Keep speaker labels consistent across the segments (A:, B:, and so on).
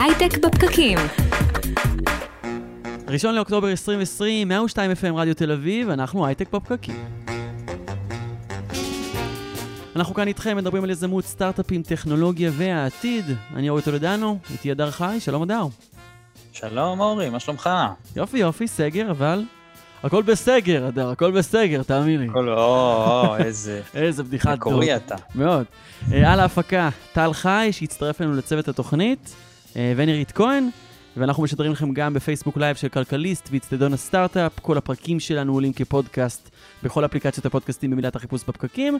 A: הייטק בפקקים.
B: ראשון לאוקטובר 2020, 102 FM רדיו תל אביב, אנחנו הייטק בפקקים. אנחנו כאן איתכם, מדברים על יזמות, סטארט-אפים, טכנולוגיה והעתיד. אני אורי טולדנו, איתי הדר חי, שלום הדר.
C: שלום אורי, מה שלומך?
B: יופי יופי, סגר, אבל... הכל בסגר, הדר, הכל בסגר, תאמין לי.
C: הכל, או, איזה...
B: איזה בדיחת דוד.
C: מקורי אתה.
B: מאוד. אה, על ההפקה, טל חי, שהצטרף אלינו לצוות התוכנית, אה, ונירית כהן, ואנחנו משדרים לכם גם בפייסבוק לייב של כלכליסט ואיצטדיון הסטארט-אפ. כל הפרקים שלנו עולים כפודקאסט בכל אפליקציות הפודקאסטים במילת החיפוש בפקקים,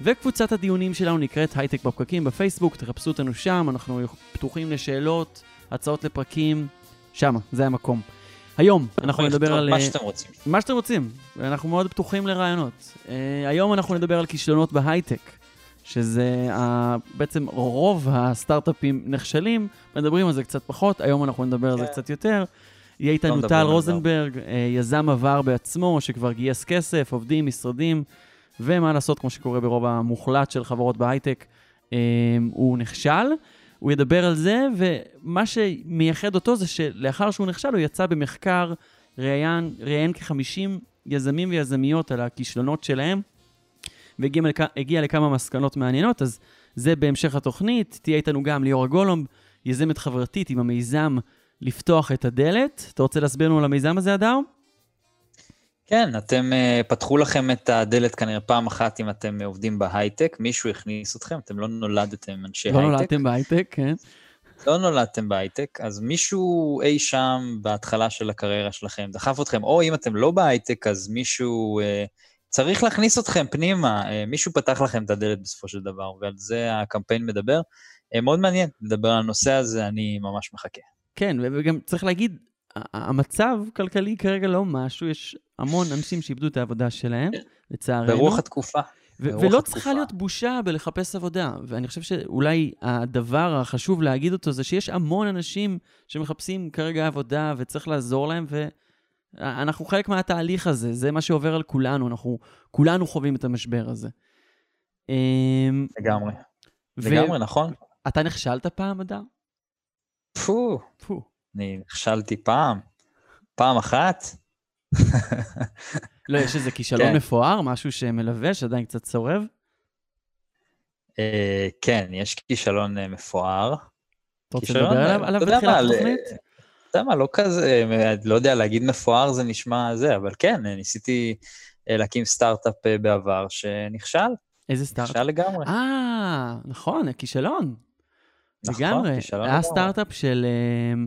B: וקבוצת הדיונים שלנו נקראת הייטק בפקקים בפייסבוק, תחפשו אותנו שם, אנחנו פתוחים לשאלות, הצעות לפרקים, שמה, זה המקום. היום אנחנו נדבר על...
C: מה
B: אה,
C: שאתם רוצים.
B: מה שאתם רוצים, אנחנו מאוד פתוחים לרעיונות. Uh, היום אנחנו נדבר על כישלונות בהייטק, שזה בעצם רוב הסטארט-אפים נכשלים, מדברים על זה קצת פחות, היום אנחנו נדבר על זה
C: כן.
B: קצת יותר. יהיה איתנו טל רוזנברג, uh, יזם עבר בעצמו, שכבר גייס כסף, עובדים, משרדים, ומה לעשות, כמו שקורה ברוב המוחלט של חברות בהייטק, הוא נכשל. הוא ידבר על זה, ומה שמייחד אותו זה שלאחר שהוא נכשל, הוא יצא במחקר, ראיין, ראיין כ-50 יזמים ויזמיות על הכישלונות שלהם, והגיע לכ- הגיע לכמה מסקנות מעניינות, אז זה בהמשך התוכנית. תהיה איתנו גם ליאורה גולומב, יזמת חברתית עם המיזם לפתוח את הדלת. אתה רוצה להסביר לנו על המיזם הזה, הדר?
C: כן, אתם, uh, פתחו לכם את הדלת כנראה פעם אחת אם אתם עובדים בהייטק, מישהו הכניס אתכם, אתם לא נולדתם אנשי
B: לא
C: הייטק.
B: נולדתם בהייטק, כן.
C: לא נולדתם בהייטק, אז מישהו אי שם בהתחלה של הקריירה שלכם דחף אתכם, או אם אתם לא בהייטק, אז מישהו uh, צריך להכניס אתכם פנימה, uh, מישהו פתח לכם את הדלת בסופו של דבר, ועל זה הקמפיין מדבר. Uh, מאוד מעניין לדבר על הנושא הזה, אני ממש מחכה.
B: כן, וגם צריך להגיד, המצב כלכלי כרגע לא משהו, יש המון אנשים שאיבדו את העבודה שלהם, לצערנו.
C: ברוח התקופה.
B: ו-
C: ברוח
B: ולא
C: התקופה.
B: צריכה להיות בושה בלחפש עבודה. ואני חושב שאולי הדבר החשוב להגיד אותו זה שיש המון אנשים שמחפשים כרגע עבודה וצריך לעזור להם, ואנחנו חלק מהתהליך הזה, זה מה שעובר על כולנו, אנחנו כולנו חווים את המשבר הזה. אמ,
C: לגמרי. לגמרי, נכון?
B: אתה נכשלת פעם, אדר?
C: פו,
B: פו.
C: אני נכשלתי פעם. פעם אחת?
B: לא, יש איזה כישלון
C: כן.
B: מפואר, משהו שמלווה, שעדיין קצת צורב?
C: אה, כן, יש כישלון אה, מפואר.
B: אתה רוצה לדבר
C: אה,
B: עליו, בתחילת התוכנית?
C: אתה יודע מה, לא כזה, אה, לא יודע, להגיד מפואר זה נשמע זה, אבל כן, אה, ניסיתי להקים סטארט-אפ בעבר שנכשל,
B: איזה סטארט-אפ?
C: נכשל לגמרי.
B: אה, נכון, כישלון.
C: נכון,
B: לגמרי.
C: כישלון
B: היה
C: לגמרי.
B: סטארט-אפ של אמ,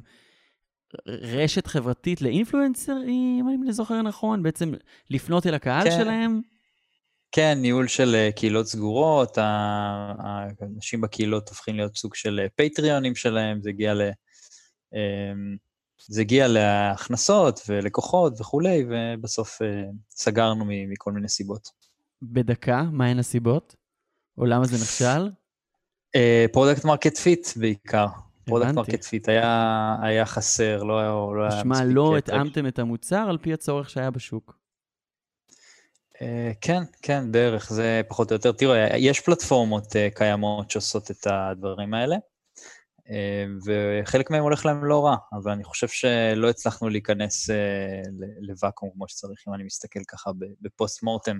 B: רשת חברתית לאינפלואנסרים, אם אני זוכר נכון, בעצם לפנות אל הקהל
C: כן.
B: שלהם.
C: כן, ניהול של אה, קהילות סגורות, האנשים בקהילות הופכים להיות סוג של אה, פטריונים שלהם, זה הגיע ל... אמ, זה הגיע להכנסות ולקוחות וכולי, ובסוף אה, סגרנו מכל מיני סיבות.
B: בדקה, מהן הסיבות? או למה זה נכשל?
C: product market fit בעיקר.
B: product.
C: market fit היה, היה חסר, לא היה, לא היה מספיק...
B: לא
C: אה,
B: התאמתם את המוצר על פי הצורך שהיה בשוק.
C: אה, כן, כן, בערך, זה פחות או יותר. תראו, יש פלטפורמות אה, קיימות שעושות את הדברים האלה, אה, וחלק מהם הולך להם לא רע, אבל אני חושב שלא הצלחנו להיכנס אה, ל- לוואקום כמו שצריך, אם אני מסתכל ככה בפוסט מורטם.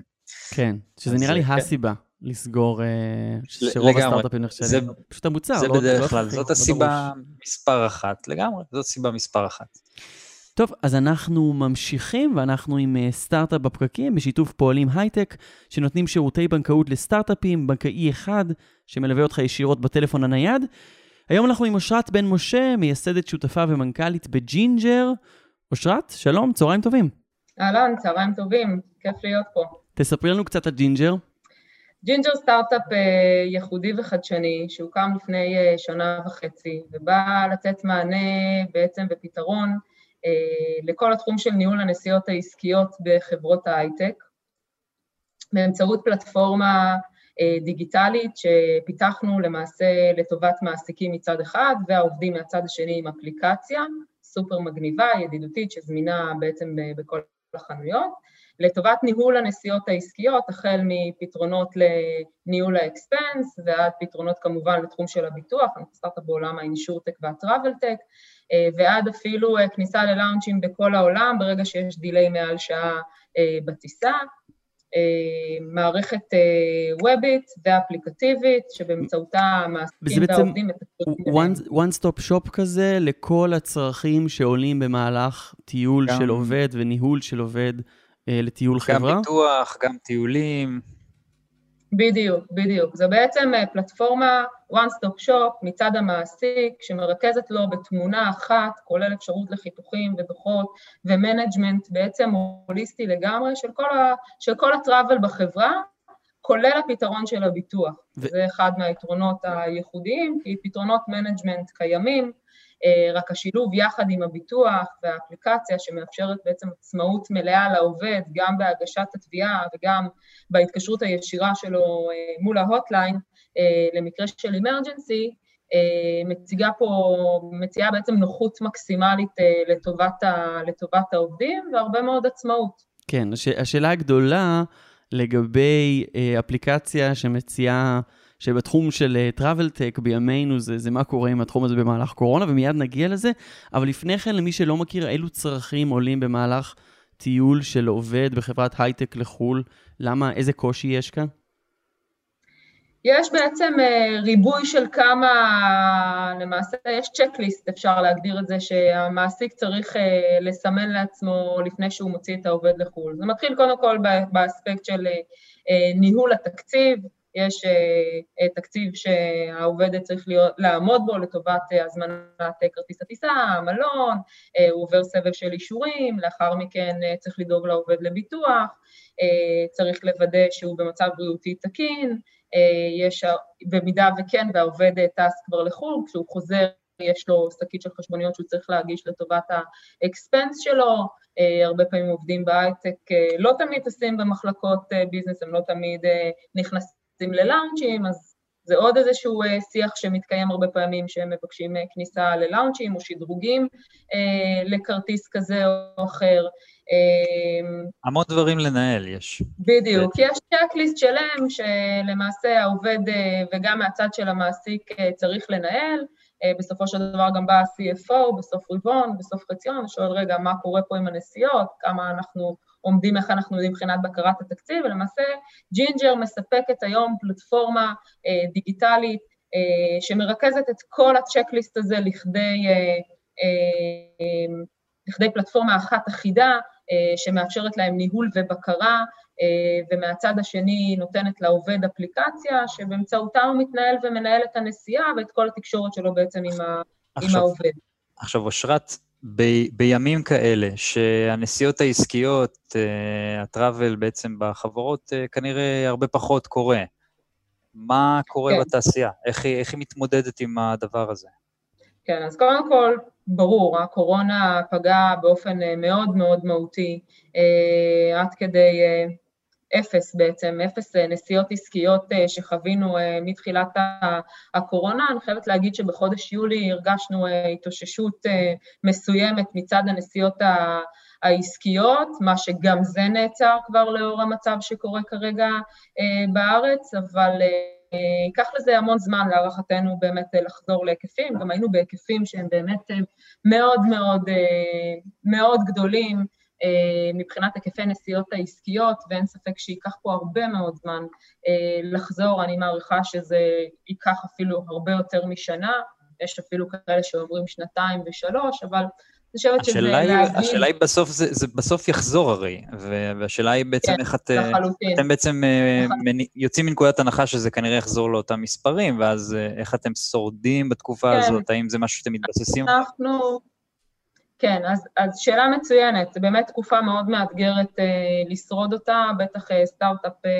B: כן, שזה נראה לי
C: זה- כן.
B: הסיבה לסגור, אה, שרוב. הסטארט-אפים
C: זה-
B: נכשלים. פשוט המוצר,
C: זה
B: לא- לא
C: בדרך כלל, זאת
B: לא
C: הסיבה. מספר אחת, לגמרי, זאת סיבה מספר אחת.
B: טוב, אז אנחנו ממשיכים, ואנחנו עם אה, סטארט-אפ בפקקים, בשיתוף פועלים הייטק, שנותנים שירותי בנקאות לסטארט-אפים, בנקאי אחד, שמלווה אותך ישירות בטלפון הנייד. היום אנחנו עם אושרת בן משה, מייסדת שותפה ומנכ"לית בג'ינג'ר. אושרת, שלום, צהריים טובים.
D: אהלן, צהריים טובים, כיף להיות פה.
B: תספרי לנו קצת על ג'ינג'ר.
D: ג'ינג'ר סטארט-אפ אה, ייחודי וחדשני שהוקם לפני אה, שנה וחצי ובא לתת מענה בעצם ופתרון אה, לכל התחום של ניהול הנסיעות העסקיות בחברות ההייטק באמצעות פלטפורמה דיגיטלית שפיתחנו למעשה לטובת מעסיקים מצד אחד והעובדים מהצד השני עם אפליקציה סופר מגניבה, ידידותית, שזמינה בעצם בכל החנויות. לטובת ניהול הנסיעות העסקיות, החל מפתרונות לניהול האקספנס ועד פתרונות כמובן לתחום של הביטוח, אנחנו סטארט-אפ בעולם האינשורטק והטראבלטק, ועד אפילו כניסה ללאונג'ים בכל העולם ברגע שיש דיליי מעל שעה בטיסה. מערכת וובית ואפליקטיבית, שבאמצעותה המעסיקים והעובדים
B: מטפלים. זה בעצם one stop shop כזה לכל הצרכים שעולים במהלך טיול גם... של עובד וניהול של עובד לטיול
C: גם
B: חברה?
C: גם ביטוח, גם טיולים.
D: בדיוק, בדיוק. זו בעצם פלטפורמה one stop shop מצד המעסיק, שמרכזת לו בתמונה אחת, כולל אפשרות לחיתוכים ודוחות ו management בעצם הוליסטי לגמרי של כל, ה, של כל ה travel בחברה, כולל הפתרון של הביטוח. ו... זה אחד מהיתרונות הייחודיים, כי פתרונות management קיימים, רק השילוב יחד עם הביטוח והאפליקציה שמאפשרת בעצם עצמאות מלאה לעובד, גם בהגשת התביעה וגם בהתקשרות הישירה שלו מול ה hotline, למקרה של emergency, מציגה פה, מציעה בעצם נוחות מקסימלית לטובת, ה, לטובת העובדים והרבה מאוד עצמאות.
B: כן, הש, השאלה הגדולה לגבי אפליקציה שמציעה שבתחום של travel tech בימינו זה, זה מה קורה עם התחום הזה במהלך קורונה, ומיד נגיע לזה, אבל לפני כן, למי שלא מכיר, אילו צרכים עולים במהלך טיול של עובד בחברת הייטק לחו"ל, למה, איזה קושי יש כאן?
D: יש בעצם ריבוי של כמה, למעשה יש צ'קליסט, אפשר להגדיר את זה, שהמעסיק צריך לסמן לעצמו לפני שהוא מוציא את העובד לחו"ל. זה מתחיל קודם כל באספקט של ניהול התקציב, יש תקציב שהעובדת צריך להיות, לעמוד בו לטובת הזמנת כרטיס הטיסה, המלון, הוא עובר סבב של אישורים, לאחר מכן צריך לדאוג לעובד לביטוח, צריך לוודא שהוא במצב בריאותי תקין, יש, במידה וכן, והעובד טס כבר לחו"ל, כשהוא חוזר יש לו שקית של חשבוניות שהוא צריך להגיש לטובת ה expense שלו, uh, הרבה פעמים עובדים בהייטק לא תמיד טסים במחלקות business, הם לא תמיד נכנסים ללאונג'ים, אז זה עוד איזשהו שיח שמתקיים הרבה פעמים שהם מבקשים כניסה ללאונג'ים או שדרוגים אה, לכרטיס כזה או אחר.
C: אה, המון דברים לנהל יש.
D: בדיוק, יש checklist שלם שלמעשה העובד וגם מהצד של המעסיק צריך לנהל. בסופו של דבר גם בא ה-CFO בסוף רבעון, בסוף חציון, ושואל, רגע, מה קורה פה עם הנסיעות, כמה אנחנו עומדים, איך אנחנו יודעים מבחינת בקרת התקציב, ולמעשה ג'ינג'ר מספקת היום פלטפורמה אה, דיגיטלית אה, שמרכזת את כל הצ'קליסט הזה לכדי, אה, אה, לכדי פלטפורמה אחת אחידה, אה, שמאפשרת להם ניהול ובקרה, אה, ומהצד השני נותנת לעובד אפליקציה שבאמצעותה הוא מתנהל ומנהל את הנסיעה ואת כל התקשורת שלו בעצם עם, ה, עכשיו, עם העובד.
C: עכשיו, אושרת, ב, בימים כאלה, שהנסיעות העסקיות, uh, הטראבל בעצם בחברות, uh, כנראה הרבה פחות קורה. מה קורה כן. בתעשייה? איך, איך היא מתמודדת עם הדבר הזה?
D: כן, אז קודם כל, ברור, הקורונה פגעה באופן מאוד מאוד מהותי, עד כדי... אפס בעצם, אפס אה, נסיעות עסקיות אה, שחווינו אה, מתחילת הקורונה. אני חייבת להגיד שבחודש יולי הרגשנו התאוששות מסוימת מצד הנסיעות העסקיות, מה שגם זה נעצר כבר לאור המצב שקורה כרגע בארץ, אבל ייקח לזה המון זמן להערכתנו באמת לחזור להיקפים, גם היינו בהיקפים שהם באמת מאוד מאוד מאוד גדולים, מבחינת היקפי נסיעות העסקיות, ואין ספק שייקח פה הרבה מאוד זמן אה, לחזור, אני מעריכה שזה ייקח אפילו הרבה יותר משנה, יש אפילו כאלה שאומרים שנתיים ושלוש, אבל אני חושבת שזה להבין...
C: השאלה היא בסוף, זה, זה בסוף יחזור הרי, והשאלה היא בעצם כן, איך את... אה, לחלוטין. אתם בעצם לחלוטין. יוצאים מנקודת הנחה שזה כנראה יחזור לאותם מספרים, ואז איך אתם שורדים בתקופה כן. הזאת? האם זה משהו שאתם מתבססים?
D: אנחנו... כן, אז, אז שאלה מצוינת, זו באמת תקופה מאוד מאתגרת אה, לשרוד אותה, בטח אה, סטארט-אפ אה,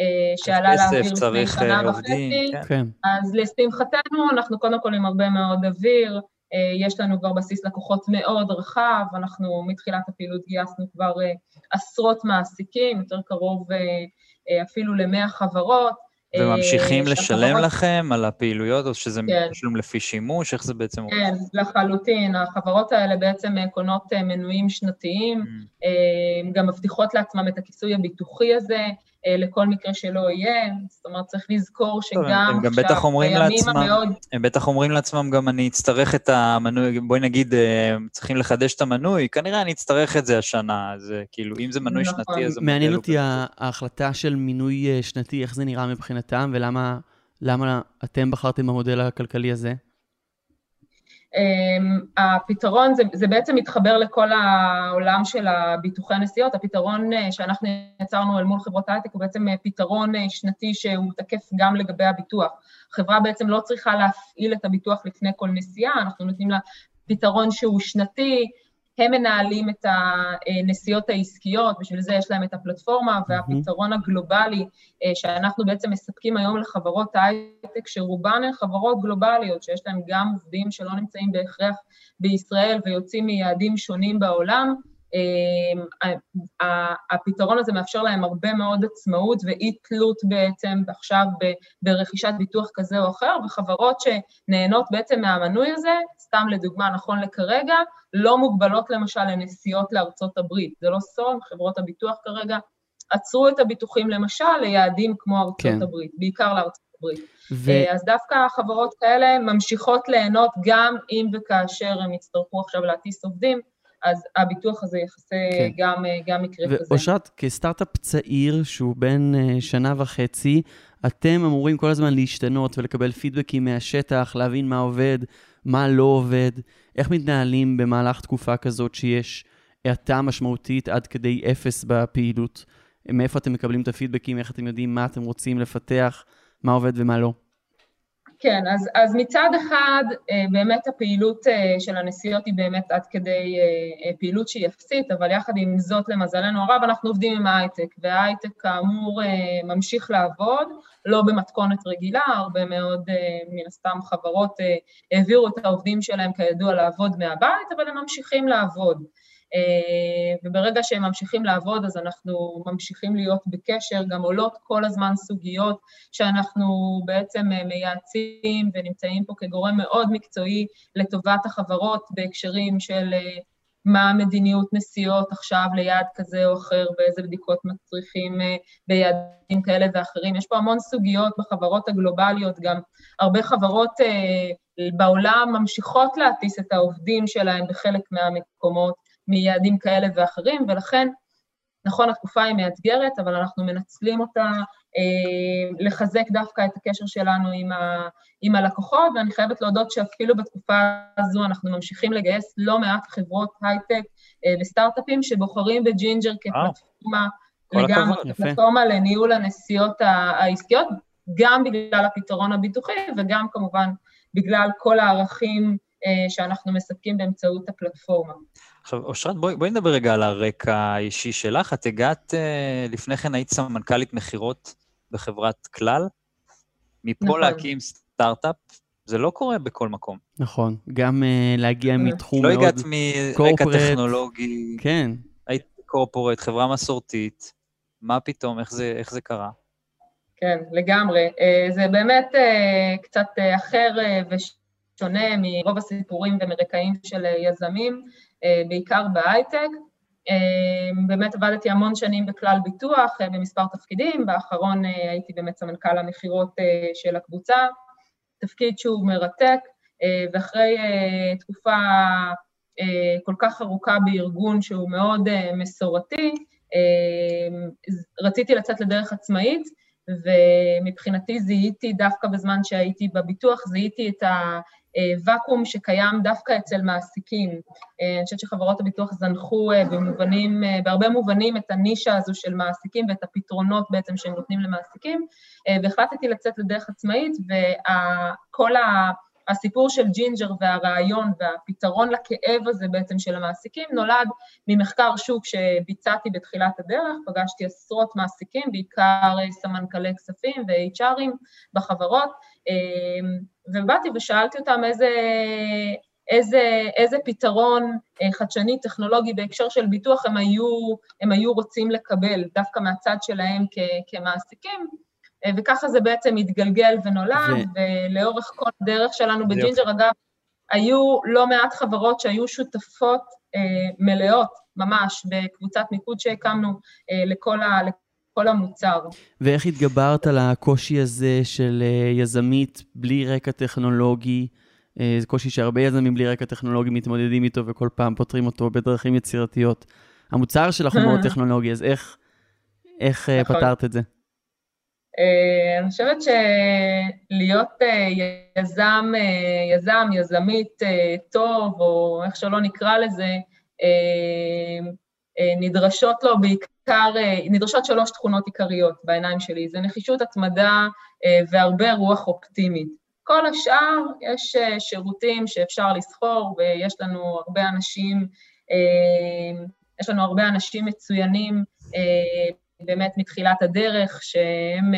D: אה, שעלה לאוויר לפני שנה אה, וחצי, כן. כן. אז לשמחתנו אנחנו קודם כל עם הרבה מאוד אוויר, אה, יש לנו כבר בסיס לקוחות מאוד רחב, אנחנו מתחילת הפעילות גייסנו כבר אה, עשרות מעסיקים, יותר קרוב אה, אה, אפילו למאה חברות,
C: וממשיכים לשלם לכם על הפעילויות, או שזה כן. תשלום לפי שימוש? איך זה בעצם
D: עובד? כן, לחלוטין. החברות האלה בעצם קונות מנויים שנתיים, mm. גם מבטיחות לעצמם את הכיסוי הביטוחי הזה, אה, לכל מקרה שלא יהיה, זאת אומרת, צריך לזכור שגם
C: הם גם עכשיו, בטח אומרים לעצמם, המאוד... הם בטח אומרים לעצמם גם, אני אצטרך את המנוי, בואי נגיד, אה, צריכים לחדש את המנוי, כנראה אני אצטרך את זה השנה, אז אה, כאילו, אם זה מנוי נכון. שנתי, אז...
B: מעניין אותי ההחלטה של מינוי שנתי, איך זה נראה מבחינתם, ולמה אתם בחרתם במודל הכלכלי הזה?
D: אמ, הפתרון, זה, זה בעצם מתחבר לכל העולם של הביטוחי הנסיעות, הפתרון אה, שאנחנו יצרנו אל מול חברות הייטק הוא בעצם אה, פתרון אה, שנתי שהוא תקף גם לגבי הביטוח. חברה בעצם לא צריכה להפעיל את הביטוח לפני כל נסיעה, אנחנו נותנים לה פתרון שהוא שנתי, הם מנהלים את הנסיעות העסקיות, בשביל זה יש להם את הפלטפורמה, והפתרון הגלובלי אה, שאנחנו בעצם מספקים היום לחברות הייטק, שרובן הן חברות גלובליות, שיש להן גם עובדים שלא נמצאים בהכרח בישראל ויוצאים מיעדים שונים בעולם, הפתרון הזה מאפשר להם הרבה מאוד עצמאות ואי תלות בעצם עכשיו ברכישת ביטוח כזה או אחר, וחברות שנהנות בעצם מהמנוי הזה, סתם לדוגמה, נכון לכרגע, לא מוגבלות למשל לנסיעות לארצות הברית. זה לא סוד, חברות הביטוח כרגע עצרו את הביטוחים למשל ליעדים כמו ארצות כן. הברית, בעיקר לארצות הברית. ו... אה, אז דווקא החברות כאלה ממשיכות ליהנות גם אם וכאשר הם יצטרכו עכשיו להטיס עובדים, אז הביטוח הזה יכסה כן. גם, אה, גם מקרה כזה.
B: ואושרת, כסטארט-אפ צעיר שהוא בן אה, שנה וחצי, אתם אמורים כל הזמן להשתנות ולקבל פידבקים מהשטח, להבין מה עובד, מה לא עובד, איך מתנהלים במהלך תקופה כזאת שיש האטה משמעותית עד כדי אפס בפעילות. מאיפה אתם מקבלים את הפידבקים, איך אתם יודעים מה אתם רוצים לפתח, מה עובד ומה לא.
D: כן, אז, אז מצד אחד, אה, באמת הפעילות אה, של הנסיעות היא באמת עד כדי אה, פעילות שהיא אפסית, אבל יחד עם זאת, למזלנו הרב, אנחנו עובדים עם ההייטק, וההייטק כאמור ממשיך לעבוד, לא במתכונת רגילה, הרבה מאוד, מן הסתם, חברות העבירו את העובדים שלהם, כידוע, לעבוד מהבית, אבל הם ממשיכים לעבוד. אה, וברגע שהם ממשיכים לעבוד, אז אנחנו ממשיכים להיות בקשר, גם עולות כל הזמן סוגיות שאנחנו בעצם אה, מייעצים ונמצאים פה כגורם מאוד מקצועי לטובת החברות בהקשרים של אה, מה המדיניות נסיעות עכשיו ליעד כזה או אחר, ואיזה בדיקות מצריכים ביעדים כאלה ואחרים. יש פה המון סוגיות בחברות הגלובליות, גם הרבה חברות בעולם ממשיכות להטיס את העובדים שלהם בחלק מהמקומות. מיעדים כאלה ואחרים, ולכן, נכון, התקופה היא מאתגרת, אבל אנחנו מנצלים אותה אה, לחזק דווקא את הקשר שלנו עם, ה, עם הלקוחות, ואני חייבת להודות שאפילו בתקופה הזו אנחנו ממשיכים לגייס לא מעט חברות הייטק אה, וסטארט-אפים שבוחרים בג'ינג'ר כפלטפורמה לגמרי, כפלטפורמה לניהול הנסיעות העסקיות, גם בגלל הפתרון הביטוחי וגם כמובן בגלל כל הערכים אה, שאנחנו מספקים באמצעות הפלטפורמה.
C: עכשיו, אושרת, בואי, בואי נדבר רגע על הרקע האישי שלך. את הגעת, אה, לפני כן היית סמנכ"לית מכירות בחברת כלל. מפה נכון. להקים סטארט-אפ, זה לא קורה בכל מקום.
B: נכון, גם uh, להגיע מתחום
C: לא מאוד... לא הגעת מרקע טכנולוגי.
B: כן.
C: היית קורפורט, חברה מסורתית. מה פתאום, איך זה, איך זה קרה?
D: כן, לגמרי. Uh, זה באמת uh, קצת uh, אחר uh, ושונה מרוב הסיפורים ומרקעים של uh, יזמים. בעיקר בהייטק. אה, באמת עבדתי המון שנים בכלל ביטוח, אה, במספר תפקידים, באחרון הייתי באמת סמנכ"ל המכירות של הקבוצה, תפקיד שהוא מרתק, ואחרי תקופה כל כך ארוכה בארגון שהוא מאוד מסורתי, רציתי לצאת לדרך עצמאית, ומבחינתי זיהיתי דווקא בזמן שהייתי בביטוח, זיהיתי את ה... אה, ואקום שקיים דווקא אצל מעסיקים. אה, אני חושבת שחברות הביטוח זנחו אה, במובנים, בהרבה מובנים את הנישה הזו של מעסיקים ואת הפתרונות בעצם שהם נותנים למעסיקים, והחלטתי לצאת לדרך עצמאית, וכל ה... הסיפור של ג'ינג'ר והרעיון והפתרון לכאב הזה בעצם של המעסיקים נולד ממחקר שוק שביצעתי בתחילת הדרך, פגשתי עשרות מעסיקים, בעיקר סמנכ"לי כספים ו-HR ים בחברות, ובאתי ושאלתי אותם איזה, איזה, איזה פתרון אה, חדשני, טכנולוגי בהקשר של ביטוח הם היו, הם היו רוצים לקבל, דווקא מהצד שלהם כ, כמעסיקים. וככה זה בעצם התגלגל ונולד, ו... ולאורך כל הדרך שלנו בג'ינג'ר, אגב, היו לא מעט חברות שהיו שותפות מלאות, ממש, בקבוצת מיקוד שהקמנו לכל, ה, לכל המוצר.
B: ואיך התגברת על הקושי הזה של יזמית בלי רקע טכנולוגי? זה קושי שהרבה יזמים בלי רקע טכנולוגי מתמודדים איתו וכל פעם פותרים אותו בדרכים יצירתיות. המוצר שלך הוא מאוד טכנולוגי, אז איך, איך נכון. פתרת את זה?
D: אני חושבת שלהיות יזם, יזם, יזמית טוב, או איך שלא נקרא לזה, נדרשות לו בעיקר, נדרשות שלוש תכונות עיקריות בעיניים שלי, זה נחישות, התמדה והרבה רוח אופטימית. כל השאר, יש שירותים שאפשר לסחור, ויש לנו הרבה אנשים, יש לנו הרבה אנשים מצוינים באמת מתחילת הדרך, שהם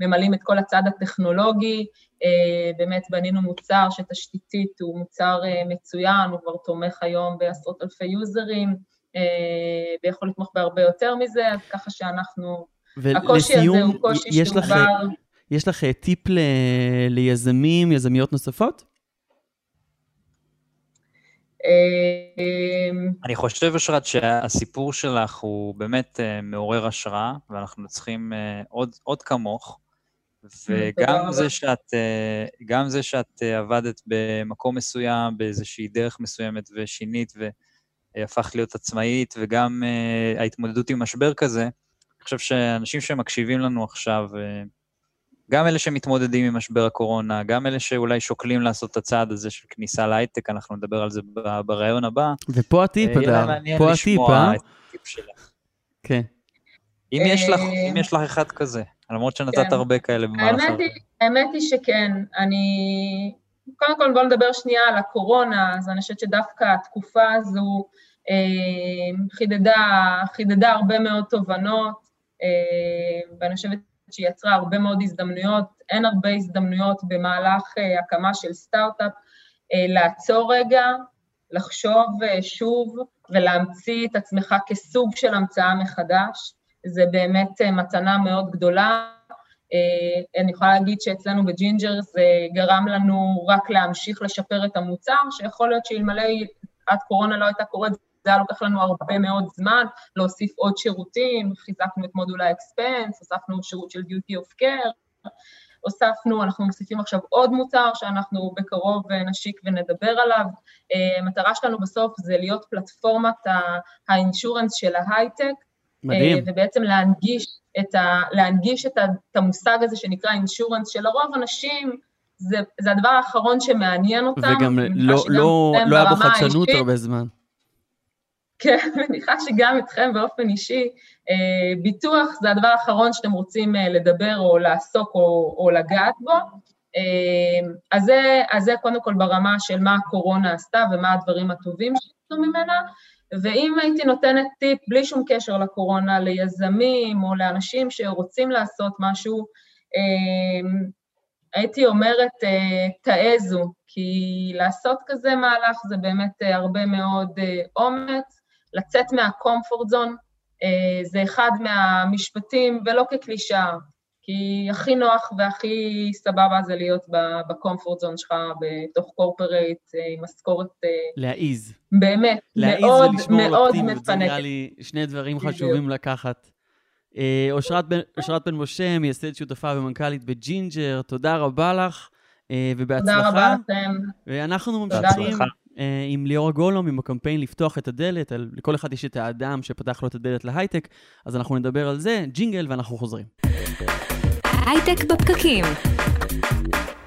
D: ממלאים את כל הצד הטכנולוגי. באמת בנינו מוצר שתשתיתית הוא מוצר מצוין, הוא כבר תומך היום בעשרות אלפי יוזרים, ויכול לתמוך בהרבה יותר מזה, אז ככה שאנחנו...
B: ולסיום, הקושי הזה הוא קושי שהוא כבר... יש לך טיפ ל... ליזמים, יזמיות נוספות?
C: אמ, אני חושב, אשרת, שהסיפור שלך הוא באמת uh, מעורר השראה, ואנחנו צריכים uh, עוד, עוד כמוך, וגם זה שאת, גם זה שאת עבדת במקום מסוים, באיזושהי דרך מסוימת, ושינית והפכת להיות עצמאית, וגם uh, ההתמודדות עם משבר כזה, אני חושב שאנשים שמקשיבים לנו עכשיו, uh, גם אלה שמתמודדים עם משבר הקורונה, גם אלה שאולי שוקלים לעשות את הצעד הזה של כניסה להייטק, אנחנו נדבר על זה בריאיון הבא.
B: ופה הטיפ, אדר, פה הטיפ, אה? כן.
C: אם יש לך, אם יש לך אחד כזה, למרות שנתת כן. הרבה כאלה במהלך...
D: האמת, האמת היא שכן, אני... קודם כל בואו נדבר שנייה על הקורונה, אז אני חושבת שדווקא התקופה הזו אה, חידדה, חידדה הרבה מאוד תובנות, אה, ואני חושבת שהיא יצרה הרבה מאוד הזדמנויות, אין הרבה הזדמנויות במהלך uh, הקמה של סטארט-אפ, לעצור רגע, לחשוב שוב ולהמציא את עצמך כסוג של המצאה מחדש. זה באמת מתנה מאוד גדולה. אני יכולה להגיד שאצלנו בג'ינג'ר זה גרם לנו רק להמשיך לשפר את המוצר, שיכול להיות שאלמלא הקורונה לא הייתה קורית, זה היה לוקח לנו הרבה מאוד זמן להוסיף עוד שירותים, חיזקנו את מודול ה expense, הוספנו שירות של duty of care, הוספנו, אנחנו מוסיפים עכשיו עוד מוצר שאנחנו בקרוב נשיק ונדבר עליו. המטרה שלנו בסוף זה להיות פלטפורמת האינשורנס של ההייטק,
B: מדהים.
D: ובעצם להנגיש את, ה, להנגיש את, ה, את המושג הזה שנקרא אינשורנס, שלרוב אנשים, זה, זה הדבר האחרון שמעניין אותם.
B: וגם לא, לא, לא היה בו חדשנות הרבה זמן.
D: כן, מניחה שגם אתכם באופן אישי, אה, ביטוח זה הדבר האחרון שאתם רוצים אה, לדבר או לעסוק או, או לגעת בו. אה, אז זה, אז זה קודם כל ברמה של מה הקורונה עשתה ומה הדברים הטובים שיצאו ממנה, ואם הייתי נותנת טיפ בלי שום קשר לקורונה ליזמים או לאנשים שרוצים לעשות משהו, הייתי אומרת, תעזו, כי לעשות כזה מהלך זה באמת הרבה מאוד אומץ, לצאת מה comfort zone, אה, זה אחד מהמשפטים, ולא כקלישאה, כי הכי נוח והכי סבבה זה להיות ב comfort zone שלך, בתוך corporate, אה, עם משכורת... אה,
B: להעיז.
D: באמת, מאוד מאוד מפנקת. זה
B: נראה לי שני דברים חשובים לקחת. אושרת בן משה, מייסדת שותפה ומנכ"לית בג'ינג'ר, תודה רבה לך, ובהצלחה.
D: תודה רבה לכם.
B: ואנחנו ממשיכים עם ליאור גולום, עם הקמפיין לפתוח את הדלת, לכל אחד יש את האדם שפתח לו את הדלת להייטק, אז אנחנו נדבר על זה, ג'ינגל, ואנחנו חוזרים. הייטק בפקקים.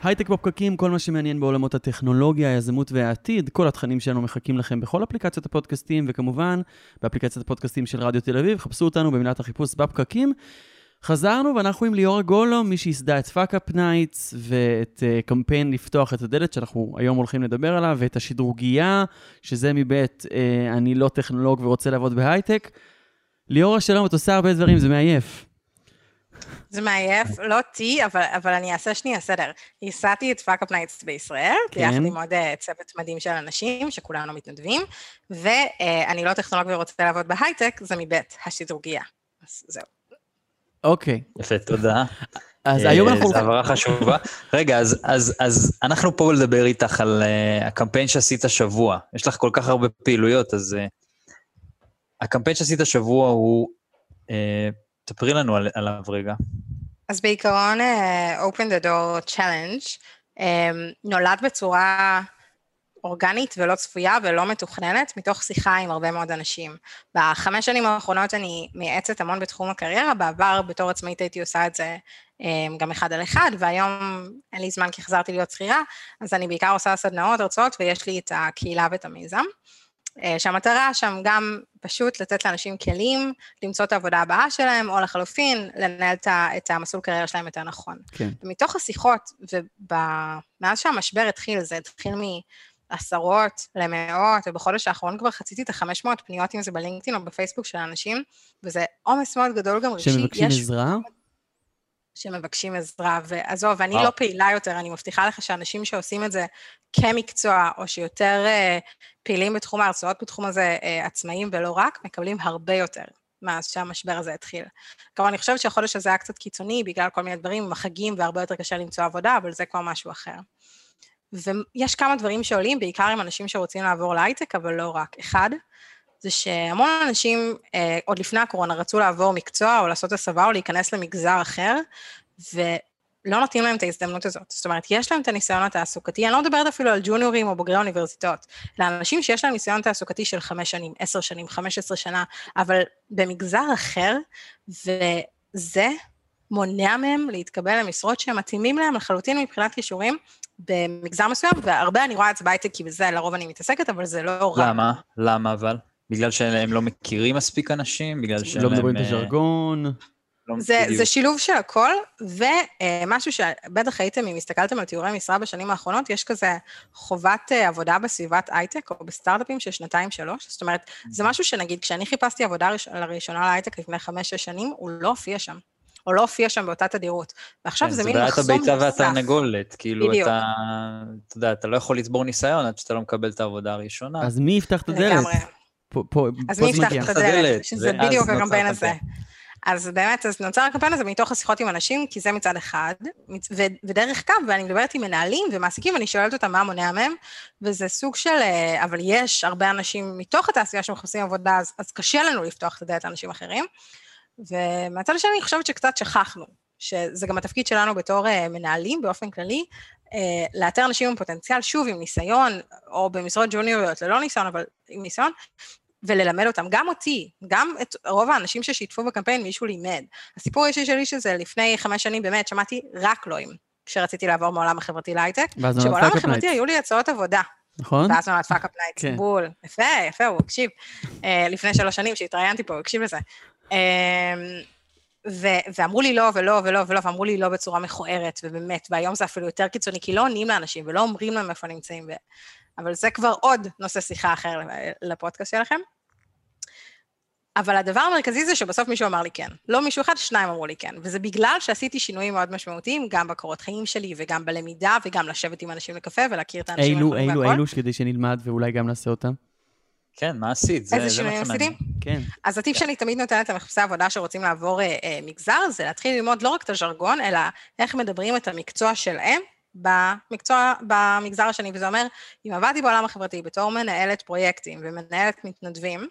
B: הייטק בפקקים, כל מה שמעניין בעולמות הטכנולוגיה, היזמות והעתיד, כל התכנים שלנו מחכים לכם בכל אפליקציות הפודקאסטים, וכמובן, באפליקציית הפודקאסטים של רדיו תל אביב, חפשו אותנו במילת החיפוש בפקקים. חזרנו ואנחנו עם ליאור גולום, מי שייסדה את Fuckup Nights ואת אה, קמפיין לפתוח את הדלת, שאנחנו היום הולכים לדבר עליו, ואת השדרוגייה, שזה מבית אה, אני לא טכנולוג ורוצה לעבוד בהייטק. ליאור, שלום, את עושה הרבה דברים, זה מעייף.
A: זה מעייף, לא אותי, אבל, אבל אני אעשה שנייה סדר. ייסדתי את Fuckup Nights בישראל, כן. ביחד עם עוד אה, צוות מדהים של אנשים, שכולנו מתנדבים, ואני אה, לא טכנולוג ורוצה לעבוד בהייטק, זה מבית השדרוגייה. אז זהו.
B: אוקיי.
C: יפה, תודה.
B: אז היום אנחנו...
C: זו הבהרה חשובה. רגע, אז, אז, אז אנחנו פה לדבר איתך על uh, הקמפיין שעשית השבוע. יש לך כל כך הרבה פעילויות, אז uh, הקמפיין שעשית השבוע הוא... Uh, תפרי לנו על, עליו רגע.
A: אז בעיקרון, uh, Open the Door Challenge um, נולד בצורה אורגנית ולא צפויה ולא מתוכננת, מתוך שיחה עם הרבה מאוד אנשים. בחמש שנים האחרונות אני מייעצת המון בתחום הקריירה, בעבר בתור עצמאית הייתי עושה את זה אמ, גם אחד על אחד, והיום אין לי זמן כי חזרתי להיות שכירה, אז אני בעיקר עושה סדנאות, הרצאות, ויש לי את הקהילה ואת המיזם. אה, שהמטרה שם גם פשוט לתת לאנשים כלים למצוא את העבודה הבאה שלהם, או לחלופין, לנהל את המסלול קריירה שלהם יותר נכון. כן. ומתוך השיחות, ומאז שהמשבר התחיל, זה התחיל מעשרות למאות, ובחודש האחרון כבר חציתי את ה-500 פניות, אם זה בלינקדאין או בפייסבוק של האנשים, וזה עומס מאוד גדול גם רגשי.
B: שמבקשים עזרה?
A: שמבקשים עזרה, ועזוב, אני לא פעילה יותר, אני מבטיחה לך שאנשים שעושים את זה כמקצוע, או שיותר uh, פעילים בתחום ההרצאות בתחום הזה, uh, עצמאים ולא רק, מקבלים הרבה יותר מאז שהמשבר הזה התחיל. כלומר, אני חושבת שהחודש הזה היה קצת קיצוני, בגלל כל מיני דברים, עם החגים, והרבה יותר קשה למצוא עבודה, אבל זה כבר משהו אחר. ויש כמה דברים שעולים, בעיקר עם אנשים שרוצים לעבור להייטק, אבל לא רק. אחד, זה שהמון אנשים, אה, עוד לפני הקורונה, רצו לעבור מקצוע או לעשות הסבה או להיכנס למגזר אחר, ולא נותנים להם את ההזדמנות הזאת. זאת אומרת, יש להם את הניסיון התעסוקתי, אני לא מדברת אפילו על ג'וניורים או בוגרי אוניברסיטאות, אלא אנשים שיש להם ניסיון תעסוקתי של חמש שנים, עשר שנים, חמש עשרה שנה, אבל במגזר אחר, וזה מונע מהם להתקבל למשרות שהם מתאימים להם לחלוטין מבחינת כישורים במגזר מסוים, והרבה אני רואה את זה בהייטק, כי בזה לרוב אני מתעסקת, אבל זה לא רע.
C: למה? למה אבל? בגלל שהם לא מכירים מספיק אנשים? בגלל שהם...
B: לא מדברים את הז'רגון?
A: לא זה, זה שילוב של הכל, ומשהו שבטח הייתם, אם הסתכלתם על תיאורי משרה בשנים האחרונות, יש כזה חובת אה, עבודה בסביבת הייטק או בסטארט-אפים של שנתיים-שלוש. זאת אומרת, זה משהו שנגיד, כשאני חיפשתי עבודה לראשונה להייטק לפני חמש-שש שנים, הוא לא הופיע שם. או לא הופיע שם באותה תדירות. ועכשיו כן, זה מין מחסום
C: נוסף. זה בעיית הביצה והתרנגולת, כאילו בדיוק. אתה, אתה יודע, אתה לא יכול לצבור ניסיון עד שאתה לא מקבל את העבודה הראשונה.
B: אז מי יפתח את הדלת? לגמרי.
A: פה, פה, אז מי יפתח את הדלת? שזה בדיוק הקמפיין הזה. אז באמת, אז נוצר הקמפיין הזה מתוך השיחות עם אנשים, כי זה מצד אחד, ו- ודרך קו, ואני מדברת עם מנהלים ומעסיקים, ואני שואלת אותם מה מונע מהם, וזה סוג של, אה, אבל יש הרבה אנשים מתוך התעשייה שמחפשים עבודה, אז, אז קשה לנו לפתוח את הדלת לאנשים אחרים. ומהצד השני, אני חושבת שקצת שכחנו, שזה גם התפקיד שלנו בתור אה, מנהלים באופן כללי, אה, לאתר אנשים עם פוטנציאל, שוב, עם ניסיון, או במשרות ג'וניוריות ללא ניסיון, אבל עם ניסיון, וללמד אותם, גם אותי, גם את רוב האנשים ששיתפו בקמפיין, מישהו לימד. הסיפור האישי שלי שזה לפני חמש שנים, באמת, שמעתי רק לא-ים, כשרציתי לעבור מעולם החברתי להייטק, שבעולם החברתי היו לי הצעות עבודה.
B: נכון.
A: ואז נולד Fuckup Nights, בול. יפה, יפה, הוא הקשיב. אה, לפני שלוש שנים שהתראיינתי פה, הוא הקשיב לזה. Uh, ו- ואמרו לי לא, ולא, ולא, ולא, ואמרו לי לא בצורה מכוערת, ובאמת, והיום זה אפילו יותר קיצוני, כי לא עונים לאנשים ולא אומרים להם איפה נמצאים. ו... אבל זה כבר עוד נושא שיחה אחר לפודקאסט שלכם. אבל הדבר המרכזי זה שבסוף מישהו אמר לי כן. לא מישהו אחד, שניים אמרו לי כן. וזה בגלל שעשיתי שינויים מאוד משמעותיים, גם בקורות חיים שלי, וגם בלמידה, וגם לשבת עם אנשים לקפה ולהכיר את האנשים
B: אילו, אילו, אילו, כדי שנלמד ואולי גם נעשה אותם?
C: כן, מה עשית?
A: איזה שינויים עשיתי?
B: כן.
A: אז הטיפ שאני תמיד נותנת למחפשי עבודה שרוצים לעבור אה, אה, מגזר, זה להתחיל ללמוד לא רק את הז'רגון, אלא איך מדברים את המקצוע שלהם במקצוע, במגזר השני, וזה אומר, אם עבדתי בעולם החברתי בתור מנהלת פרויקטים ומנהלת מתנדבים,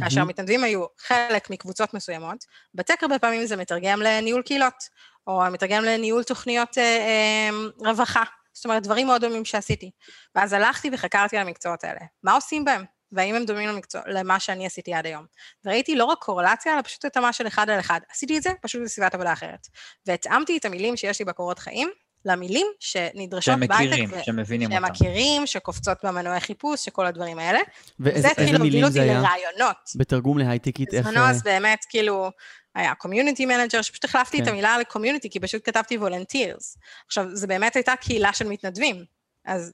A: כאשר המתנדבים היו חלק מקבוצות מסוימות, בטק הרבה פעמים זה מתרגם לניהול קהילות, או מתרגם לניהול תוכניות אה, אה, רווחה, זאת אומרת, דברים מאוד דומים שעשיתי. ואז הלכתי וחקרתי על המקצועות האלה. מה עושים בהם? והאם הם דומים למקצוע, למה שאני עשיתי עד היום. וראיתי לא רק קורלציה, אלא פשוט התאמה של אחד על אחד. עשיתי את זה פשוט בסביבת עבודה אחרת. והתאמתי את המילים שיש לי בקורות חיים, למילים שנדרשות
C: בהייטק. שהם מכירים, שהם מבינים
A: אותם. שהם מכירים, שקופצות במנועי חיפוש, שכל הדברים האלה. וזה התחיל להוביל אותי לראיונות.
B: בתרגום להייטקית,
A: איך... בזמנו אז באמת, כאילו, היה community manager, שפשוט החלפתי כן. את המילה ל community, כי פשוט כתבתי volunteers. עכשיו, זה באמת הייתה קהילה של מתנדבים. אז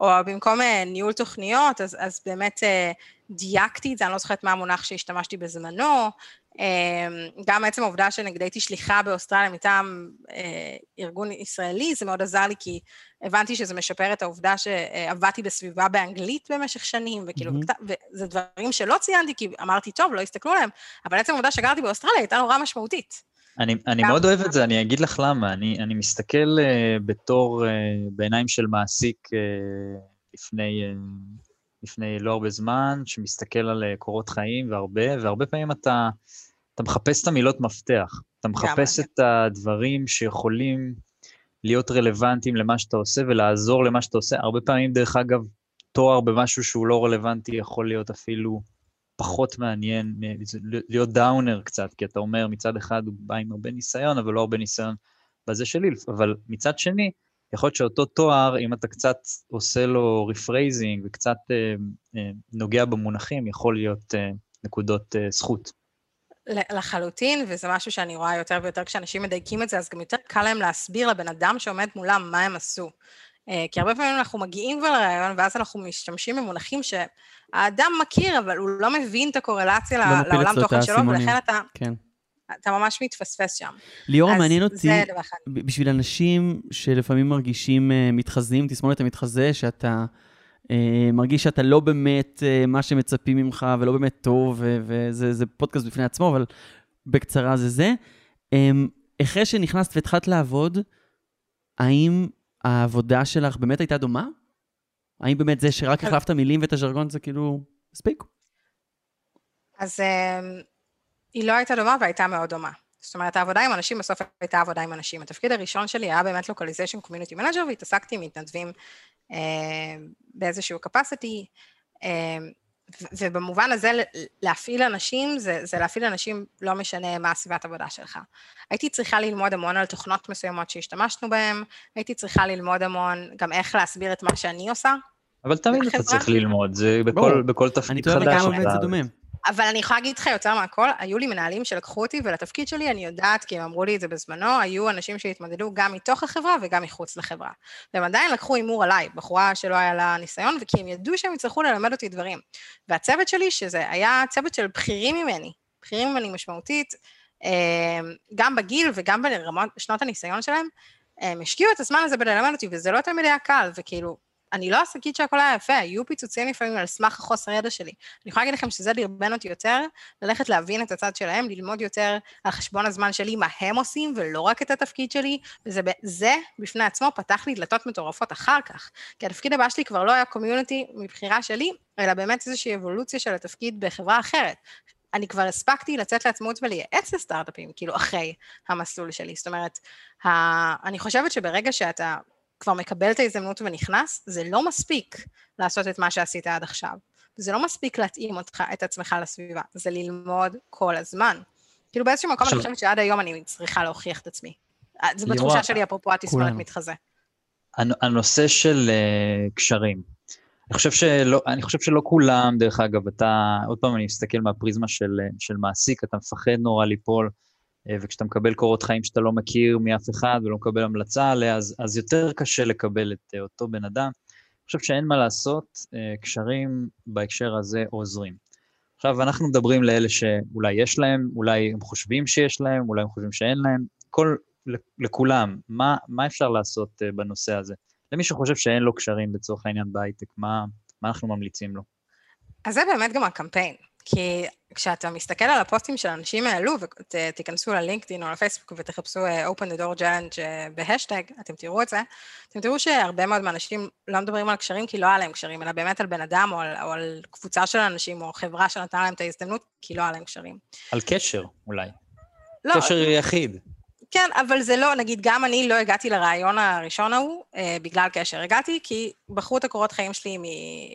A: או במקום אה, ניהול תוכניות, אז, אז באמת אה, דייקתי את זה, אני לא זוכרת מה המונח שהשתמשתי בזמנו, אמ, גם עצם העובדה שנגיד הייתי שליחה באוסטרליה מטעם אה, ארגון ישראלי, זה מאוד עזר לי כי הבנתי שזה משפר את העובדה שעבדתי בסביבה באנגלית במשך שנים, וכאילו, mm-hmm. וזה דברים שלא ציינתי כי אמרתי, טוב, לא הסתכלו עליהם, אבל עצם העובדה שגרתי באוסטרליה הייתה נורא משמעותית.
C: אני, אני מאוד אוהב את זה, אני אגיד לך למה. אני, אני מסתכל uh, בתור, uh, בעיניים של מעסיק uh, לפני, uh, לפני לא הרבה זמן, שמסתכל על uh, קורות חיים והרבה, והרבה פעמים אתה, אתה מחפש את המילות מפתח. אתה מחפש את הדברים שיכולים להיות רלוונטיים למה שאתה עושה ולעזור למה שאתה עושה. הרבה פעמים, דרך אגב, תואר במשהו שהוא לא רלוונטי יכול להיות אפילו פחות מעניין, להיות downer קצת, כי אתה אומר, מצד אחד הוא בא עם הרבה ניסיון, אבל לא הרבה ניסיון בזה שלי, אבל מצד שני, יכול להיות שאותו תואר, אם אתה קצת עושה לו rephrasing וקצת אה, אה, נוגע במונחים, יכול להיות אה, נקודות אה, זכות.
A: לחלוטין, וזה משהו שאני רואה יותר ויותר כשאנשים מדייקים את זה, אז גם יותר קל להם להסביר לבן אדם שעומד מולם מה הם עשו. אה, כי הרבה פעמים אנחנו מגיעים כבר לריאיון, ואז אנחנו משתמשים במונחים שהאדם מכיר, אבל הוא לא מבין את הקורלציה לא לעולם תוכן שלו, ולכן אתה... כן. אתה ממש מתפספס שם.
B: ליאור, מעניין אותי, בשביל אנשים שלפעמים מרגישים אה, מתחזים, תסמונת המתחזה, שאתה אה, מרגיש שאתה לא באמת אה, מה שמצפים ממך, ולא באמת טוב, וזה פודקאסט בפני עצמו, אבל בקצרה זה זה. אה, אחרי שנכנסת והתחלת לעבוד, האם העבודה שלך באמת הייתה דומה? האם באמת זה שרק החלפת מילים ואת הז'רגון זה כאילו מספיק?
A: אז היא לא הייתה דומה והייתה מאוד דומה. זאת אומרת, העבודה עם אנשים בסוף הייתה עבודה עם אנשים. התפקיד הראשון שלי היה באמת localization community manager, והתעסקתי עם מתנדבים אה, באיזשהו capacity, אה, ובמובן הזה להפעיל אנשים, זה, זה להפעיל אנשים לא משנה מה הסביבת עבודה שלך. הייתי צריכה ללמוד המון על תוכנות מסוימות שהשתמשנו בהן, הייתי צריכה ללמוד המון גם איך להסביר את מה שאני עושה.
C: אבל תמיד אתה צריך ללמוד, זה בכל, בכל תפקיד חדש. אני
B: טועה בכמה באמת זה דומה.
A: אבל אני יכולה להגיד לך יותר מהכל, היו לי מנהלים שלקחו אותי, ולתפקיד שלי אני יודעת, כי הם אמרו לי את זה בזמנו, היו אנשים שהתמודדו גם מתוך החברה וגם מחוץ לחברה. והם עדיין לקחו הימור עליי, בחורה שלא היה לה ניסיון, וכי הם ידעו שהם יצטרכו ללמד אותי דברים. והצוות שלי, שזה היה צוות של בכירים ממני, בכירים ממני משמעותית, אה, גם בגיל וגם ברמות, שנות הניסיון שלהם, הם השקיעו את הזמן הזה בללמד אותי, וזה לא תמיד היה קל, וכאילו, אני לא אגיד שהכל היה יפה, היו פיצוצים לפעמים על סמך החוסר ידע שלי. אני יכולה להגיד לכם שזה דרבן אותי יותר, ללכת להבין את הצד שלהם, ללמוד יותר על חשבון הזמן שלי, מה הם עושים, ולא רק את התפקיד שלי, וזה זה, בפני עצמו פתח לי דלתות מטורפות אחר כך. כי התפקיד הבא שלי כבר לא היה קומיוניטי מבחירה שלי, אלא באמת איזושהי אבולוציה של התפקיד בחברה אחרת. אני כבר הספקתי לצאת לעצמאות ולייעץ לסטארט-אפים, כאילו אחרי המסלול שלי. זאת אומרת, אני חושבת שברגע שאתה כבר מקבל את ההזדמנות ונכנס, זה לא מספיק לעשות את מה שעשית עד עכשיו. זה לא מספיק להתאים אותך, את עצמך לסביבה, זה ללמוד כל הזמן. כאילו באיזשהו מקום. אני חושבת שעד היום אני צריכה להוכיח את עצמי. זה בתחושה שלי, אפרופו התסמונת מתחזה.
C: הנושא של uh, קשרים. אני חושב, שלא, אני חושב שלא כולם, דרך אגב, אתה, עוד פעם אני מסתכל מהפריזמה של, של מעסיק, אתה מפחד נורא ליפול אה, וכשאתה מקבל קורות חיים שאתה לא מכיר מאף אחד ולא מקבל המלצה עליה, אז, אז יותר קשה לקבל את אה, אותו בן אדם. אני חושב שאין מה לעשות, אה, קשרים בהקשר הזה עוזרים. עכשיו, אנחנו מדברים לאלה שאולי יש להם, אולי הם חושבים שיש להם, אולי הם חושבים שאין להם, כל, לכולם, מה, מה אפשר לעשות בנושא הזה? למי שחושב שאין לו קשרים לצורך העניין בהייטק, מה, מה אנחנו ממליצים לו?
A: אז זה באמת גם הקמפיין. כי כשאתה מסתכל על הפוסטים של אנשים העלו, ותיכנסו ללינקדאין או לפייסבוק ותחפשו אה, Open the Door Challenge אה, בהשטג, אתם תראו את זה, אתם תראו שהרבה מאוד מהאנשים לא מדברים על קשרים כי לא היה להם קשרים, אלא באמת על בן אדם או על, או על קבוצה של אנשים או חברה שנתנה להם את ההזדמנות, כי לא היה להם קשרים.
C: על קשר, אולי. לא. קשר יחיד.
A: כן, אבל זה לא, נגיד, גם אני לא הגעתי לרעיון הראשון ההוא אה, בגלל קשר. הגעתי כי בחרו את הקורות חיים שלי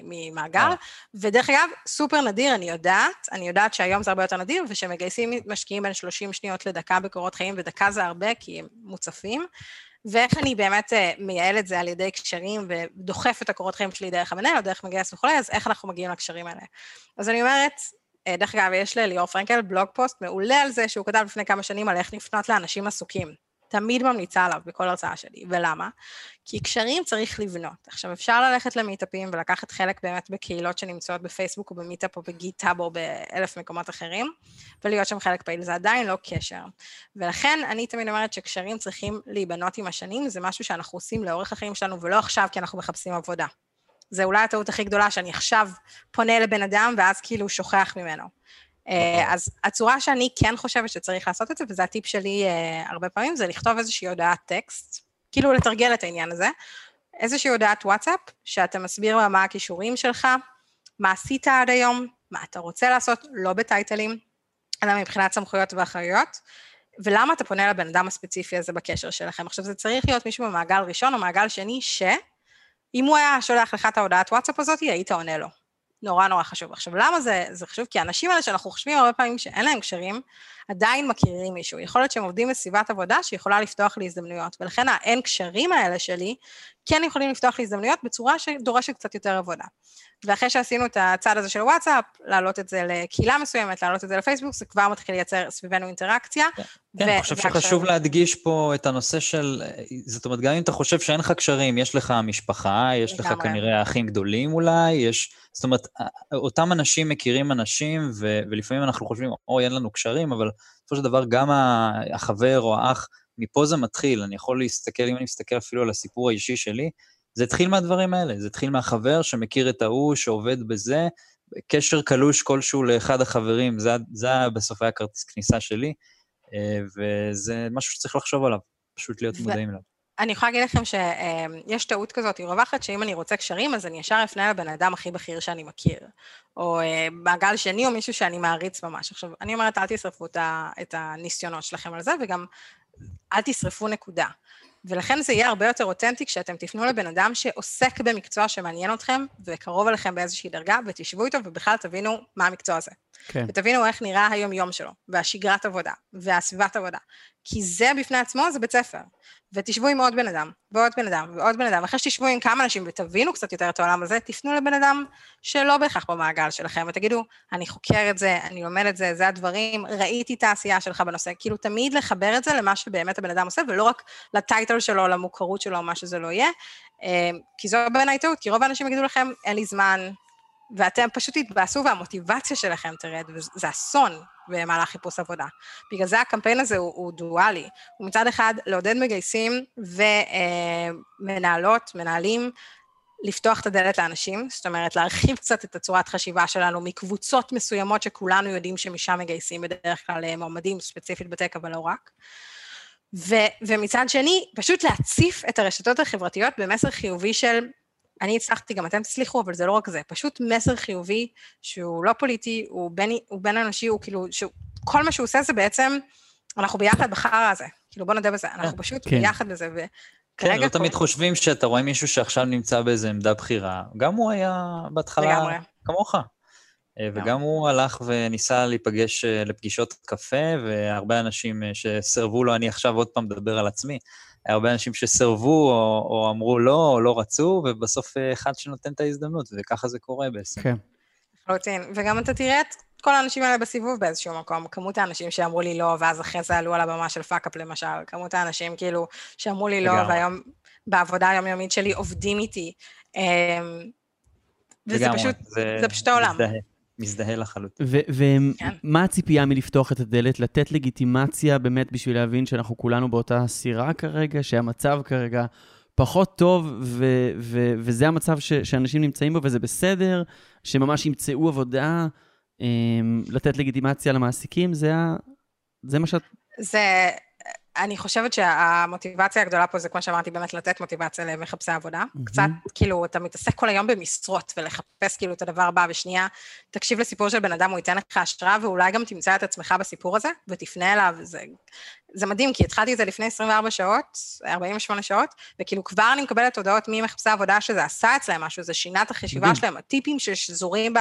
A: ממאגר, אה. ודרך אגב, סופר נדיר, אני יודעת, אני יודעת שהיום זה הרבה יותר נדיר, ושמגייסים משקיעים בין 30 שניות לדקה בקורות חיים, ודקה זה הרבה כי הם מוצפים. ואיך אני באמת אה, מייעל את זה על ידי קשרים ודוחף את הקורות חיים שלי דרך המנהל או דרך מגייס וכולי, אז איך אנחנו מגיעים לקשרים האלה. אז אני אומרת, דרך אגב, יש לליאור פרנקל בלוג פוסט מעולה על זה שהוא כתב לפני כמה שנים על איך לפנות לאנשים עסוקים. תמיד ממליצה עליו בכל הרצאה שלי. ולמה? כי קשרים צריך לבנות. עכשיו, אפשר ללכת למיטאפים ולקחת חלק באמת בקהילות שנמצאות בפייסבוק או במיטאפ או בגיטאב או באלף מקומות אחרים, ולהיות שם חלק פעיל. זה עדיין לא קשר. ולכן אני תמיד אומרת שקשרים צריכים להיבנות עם השנים, זה משהו שאנחנו עושים לאורך החיים שלנו, ולא עכשיו כי אנחנו מחפשים עבודה. זה אולי הטעות הכי גדולה, שאני עכשיו פונה לבן אדם ואז כאילו שוכח ממנו. אה, אז הצורה שאני כן חושבת שצריך לעשות את זה, וזה הטיפ שלי אה, הרבה פעמים, זה לכתוב איזושהי הודעת טקסט, כאילו לתרגל את העניין הזה, איזושהי הודעת וואטסאפ, שאתה מסביר לה מה הכישורים שלך, מה עשית עד היום, מה אתה רוצה לעשות, לא בטייטלים, אלא מבחינת סמכויות ואחריות, ולמה אתה פונה לבן אדם הספציפי הזה בקשר שלכם. עכשיו, זה צריך להיות מישהו במעגל ראשון או מעגל שני, שאם הוא היה שולח לך את ההודעת וואטסאפ הזאת, היית עונה לו. נורא נורא חשוב. עכשיו, למה זה, זה חשוב? כי האנשים האלה שאנחנו חושבים הרבה פעמים שאין להם קשרים, עדיין מכירים מישהו. יכול להיות שהם עובדים בסביבת עבודה שיכולה לפתוח לי הזדמנויות, ולכן האין קשרים האלה שלי כן יכולים לפתוח לי הזדמנויות בצורה שדורשת קצת יותר עבודה. ואחרי שעשינו את הצד הזה של וואטסאפ, להעלות את זה לקהילה מסוימת, להעלות את זה לפייסבוק, זה כבר מתחיל לייצר סביבנו אינטראקציה.
C: כן, כן אני חושב שחשוב להדגיש פה את הנושא של, זאת אומרת, גם אם אתה חושב שאין לך קשרים, יש לך משפחה, יש לך כנראה אחים גדולים אולי, יש, זאת אומרת, אותם אנשים מכירים אנשים, ו, ולפעמים אנחנו חושבים, אוי, אין לנו קשרים, אבל בסופו של דבר גם החבר או האח, מפה זה מתחיל. אני יכול להסתכל, אם אני מסתכל אפילו על הסיפור האישי שלי, זה התחיל מהדברים האלה, זה התחיל מהחבר שמכיר את ההוא, שעובד בזה, קשר קלוש כלשהו לאחד החברים, זה, זה בסוף היה כרטיס כניסה שלי, אה, וזה משהו שצריך לחשוב עליו, פשוט להיות ו... מודעים אליו.
A: אני יכולה להגיד לכם שיש טעות כזאת, היא רווחת, שאם אני רוצה קשרים, אז אני ישר אפנה לבן אדם הכי בכיר שאני מכיר. או אה, מעגל שני, או מישהו שאני מעריץ ממש. עכשיו, אני אומרת, אל תשרפו את הניסיונות שלכם על זה, וגם אל תשרפו נקודה. ולכן זה יהיה הרבה יותר אותנטי כשאתם תפנו לבן אדם שעוסק במקצוע שמעניין אתכם וקרוב אליכם באיזושהי דרגה, ותשבו איתו ובכלל תבינו מה המקצוע הזה. כן. ותבינו איך נראה היום-יום שלו, והשגרת עבודה, והסביבת עבודה. כי זה בפני עצמו זה בית ספר. ותשבו עם עוד בן אדם, ועוד בן אדם, ועוד בן אדם. אחרי שתשבו עם כמה אנשים ותבינו קצת יותר את העולם הזה, תפנו לבן אדם שלא בהכרח במעגל שלכם, ותגידו, אני חוקר את זה, אני לומד את זה, זה הדברים, ראיתי את העשייה שלך בנושא. כאילו, תמיד לחבר את זה למה שבאמת הבן אדם עושה, ולא רק לטייטל שלו, למוכרות שלו, מה שזה לא יהיה. אה, כי זו בעיניי טעות, כי רוב האנשים יגידו לכם, אין לי זמן, ואתם פשוט תתבאסו והמוטיבציה שלכם תרד, וזה אסון במהלך חיפוש עבודה. בגלל זה הקמפיין הזה הוא, הוא דואלי. הוא מצד אחד לעודד מגייסים ומנהלות, מנהלים, לפתוח את הדלת לאנשים, זאת אומרת, להרחיב קצת את הצורת חשיבה שלנו מקבוצות מסוימות שכולנו יודעים שמשם מגייסים בדרך כלל אה, מועמדים, ספציפית בטק, אבל לא רק. ו, ומצד שני, פשוט להציף את הרשתות החברתיות במסר חיובי של אני הצלחתי, גם אתם תצליחו, אבל זה לא רק זה, פשוט מסר חיובי שהוא לא פוליטי, הוא בין, הוא בין אנשי, הוא כאילו, כל מה שהוא עושה זה בעצם, אנחנו ביחד בחרא הזה, כאילו בוא נודה בזה, אנחנו אה, פשוט כן. ביחד בזה, ו...
C: כן, לא כל... תמיד חושבים שאתה רואה מישהו שעכשיו נמצא באיזו עמדה בכירה, גם הוא היה בהתחלה לגמרי. כמוך. אה, וגם הוא הלך וניסה להיפגש אה, לפגישות קפה, והרבה אנשים שסירבו לו, אני עכשיו עוד פעם מדבר על עצמי, הרבה אנשים שסירבו או, או אמרו לא, או לא רצו, ובסוף אה, אחד שנותן את ההזדמנות, וככה זה קורה בעצם.
A: כן. לחלוטין, וגם אתה תראה את כל האנשים האלה בסיבוב באיזשהו מקום, כמות האנשים שאמרו לי לא, ואז אחרי זה עלו על הבמה של Fuckup למשל, כמות האנשים כאילו שאמרו לי לא, והיום בעבודה היומיומית שלי עובדים איתי. אמ, וזה פשוט, זה, זה פשוט העולם. מזדהה.
C: מזדהה לחלוטין.
B: ומה כן. הציפייה מלפתוח את הדלת? לתת לגיטימציה באמת בשביל להבין שאנחנו כולנו באותה סירה כרגע, שהמצב כרגע פחות טוב, ו- ו- וזה המצב ש- שאנשים נמצאים בו וזה בסדר, שממש ימצאו עבודה, אמ, לתת לגיטימציה למעסיקים, זה, ה- זה מה שאת...
A: זה... אני חושבת שהמוטיבציה הגדולה פה זה, כמו שאמרתי, באמת לתת מוטיבציה למחפשי עבודה. Mm-hmm. קצת, כאילו, אתה מתעסק כל היום במשרות ולחפש כאילו את הדבר הבא, ושנייה, תקשיב לסיפור של בן אדם, הוא ייתן לך השראה, ואולי גם תמצא את עצמך בסיפור הזה, ותפנה אליו, זה זה מדהים, כי התחלתי את זה לפני 24 שעות, 48 שעות, וכאילו כבר אני מקבלת הודעות ממחפשי עבודה שזה עשה אצלם משהו, זה שינה את החשיבה מדהים. שלהם, הטיפים ששזורים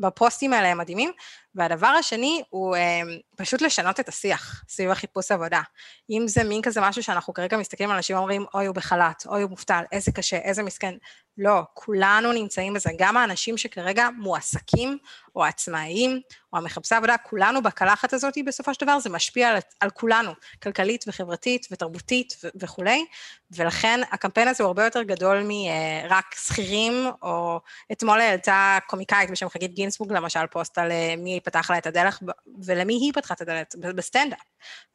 A: בפוסטים האלה הם מדהימים. והדבר השני הוא אה, פשוט לשנות את השיח סביב החיפוש עבודה. אם זה מין כזה משהו שאנחנו כרגע מסתכלים על אנשים ואומרים, אוי, הוא בחל"ת, אוי, הוא מובטל, איזה קשה, איזה מסכן. לא, כולנו נמצאים בזה, גם האנשים שכרגע מועסקים, או העצמאיים, או המחפשי עבודה, כולנו בקלחת הזאת, בסופו של דבר זה משפיע על, על כולנו, כלכלית וחברתית ותרבותית ו- וכולי, ולכן הקמפיין הזה הוא הרבה יותר גדול מרק שכירים, או אתמול העלתה קומיקאית בשם חגית גינסבורג, למשל, פוסט על אה, מי פתח לה את הדלת, ולמי היא פתחה את הדלת, בסטנדאפ.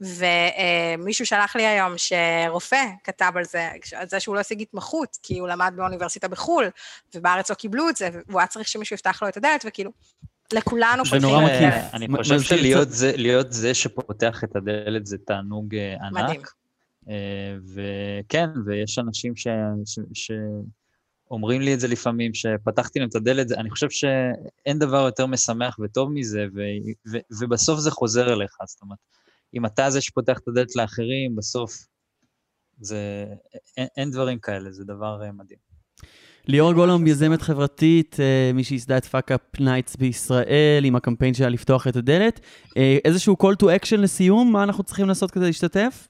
A: ומישהו שלח לי היום שרופא כתב על זה, על זה שהוא לא השיג התמחות, כי הוא למד באוניברסיטה בחו"ל, ובארץ לא קיבלו את זה, והוא היה צריך שמישהו יפתח לו את הדלת, וכאילו, לכולנו
B: זה נורא מקיף.
C: אני חושב שלהיות זה, שפותח את הדלת זה תענוג אה, ענק.
A: מדהים.
C: אה, וכן, ויש אנשים ש... ש... ש... אומרים לי את זה לפעמים, שפתחתי להם את הדלת, אני חושב שאין דבר יותר משמח וטוב מזה, ו... ו... ובסוף זה חוזר אליך. זאת אומרת, אם אתה זה שפותח את הדלת לאחרים, בסוף זה... אין, אין דברים כאלה, זה דבר אה, מדהים.
B: ליאור גולום, יזמת חברתית, אה, מי שייסדה את Fuckup Nights בישראל, עם הקמפיין שלה לפתוח את הדלת. אה, איזשהו call to action לסיום, מה אנחנו צריכים לעשות כדי להשתתף?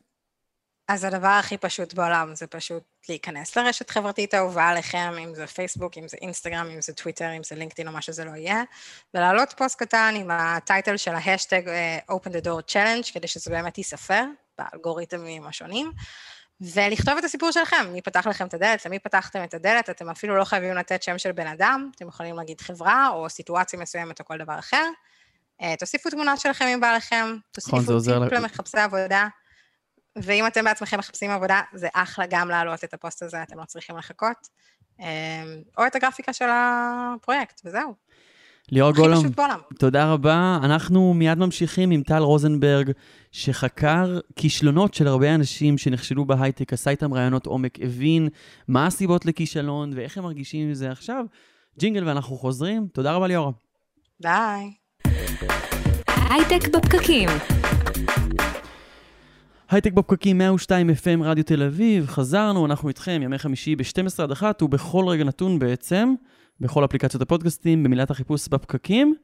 A: אז הדבר הכי פשוט בעולם זה פשוט להיכנס לרשת חברתית אהובה עליכם, אם זה פייסבוק, אם זה אינסטגרם, אם זה טוויטר, אם זה לינקדאין או מה שזה לא יהיה, ולהעלות פוסט קטן עם ה title של ההשטג אה, Open the Door Challenge, כדי שזה באמת ייספר באלגוריתמים השונים, ולכתוב את הסיפור שלכם, מי פתח לכם את הדלת, למי פתחתם את הדלת, אתם אפילו לא חייבים לתת שם של בן אדם, אתם יכולים להגיד חברה או סיטואציה מסוימת או כל דבר אחר. אה, תוסיפו תמונה שלכם אם בא לכם,
B: נכון,
A: תוסיפו
B: עוד איזה
A: טיפ למחפשי עבודה, ואם אתם בעצמכם מחפשים עבודה, זה אחלה גם להעלות את הפוסט הזה, אתם לא צריכים לחכות. אה, או את הגרפיקה של הפרויקט, וזהו.
B: ליאור גולום,
A: בעולם.
B: תודה רבה. אנחנו מיד ממשיכים עם טל רוזנברג, שחקר כישלונות של הרבה אנשים שנכשלו בהייטק, עשה איתם ראיונות עומק, הבין מה הסיבות לכישלון ואיך הם מרגישים עם זה עכשיו. ג'ינגל ואנחנו חוזרים. תודה רבה ליאור.
A: ביי.
E: הייטק בפקקים.
B: הייטק בפקקים 102 FM רדיו תל אביב, חזרנו, אנחנו איתכם ימי חמישי ב-12 עד 1 ובכל רגע נתון בעצם, בכל אפליקציות הפודקאסטים, במילת החיפוש בפקקים.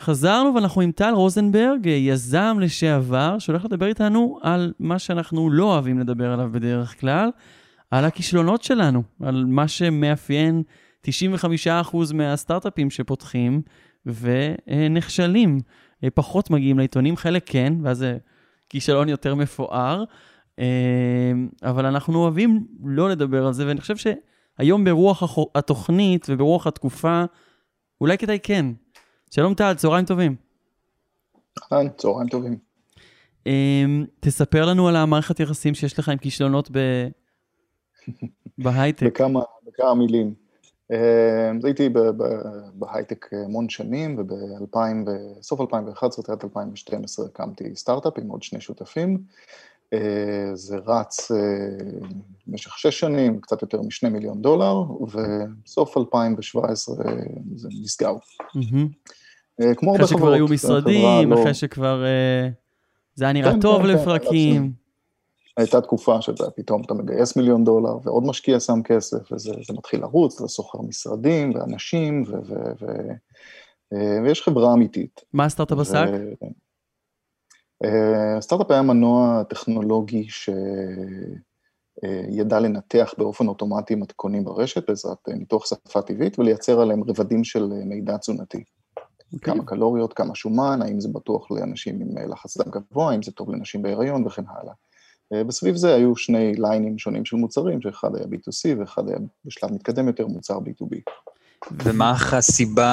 B: חזרנו ואנחנו עם טל רוזנברג, יזם לשעבר, שהולך לדבר איתנו על מה שאנחנו לא אוהבים לדבר עליו בדרך כלל, על הכישלונות שלנו, על מה שמאפיין 95% מהסטארט-אפים שפותחים ונכשלים. פחות מגיעים לעיתונים, חלק כן, ואז זה כישלון יותר מפואר, אה, אבל אנחנו אוהבים לא לדבר על זה, ואני חושב שהיום ברוח התוכנית וברוח התקופה, אולי כדאי כן. שלום טל, צהריים טובים.
F: אהלן, צהריים טובים.
B: אה, תספר לנו על המערכת יחסים שיש לך עם כישלונות ב... בהייטק.
F: בכמה, בכמה מילים. אה, הייתי בהייטק המון שנים, ובסוף 2011, תחילת 2012, הקמתי סטארט-אפ עם עוד שני שותפים. אה, זה רץ אה, במשך שש שנים, קצת יותר משני מיליון דולר, ובסוף 2017 זה נסגר. אה, כמו הרבה
B: אחרי
F: חברות.
B: שכבר היו משרדים,
F: לא-
B: אחרי שכבר אה, זה היה נראה
F: כן,
B: טוב
F: כן, כן,
B: לפרקים.
F: הייתה תקופה שאתה פתאום אתה מגייס מיליון דולר, ועוד משקיע שם כסף, וזה זה מתחיל לרוץ, שוכר משרדים ואנשים, ו, ו, ו, אה, ויש חברה אמיתית.
B: מה הסטארט-אפ עסק?
F: ו- אה, הסטארט-אפ היה מנוע טכנולוגי שידע לנתח באופן אוטומטי מתכונים ברשת בעזרת אה, ניתוח שפה טבעית ולייצר עליהם רבדים של אה, מידע תזונתי.
B: אוקיי.
F: כמה קלוריות, כמה שומן, האם זה בטוח לאנשים עם אה, לחץ דם גבוה, האם זה טוב לנשים בהיריון וכן הלאה. אה, בסביב זה היו שני ליינים שונים של מוצרים, שאחד היה B2C ואחד היה בשלב מתקדם יותר מוצר B2B.
C: ומה הסיבה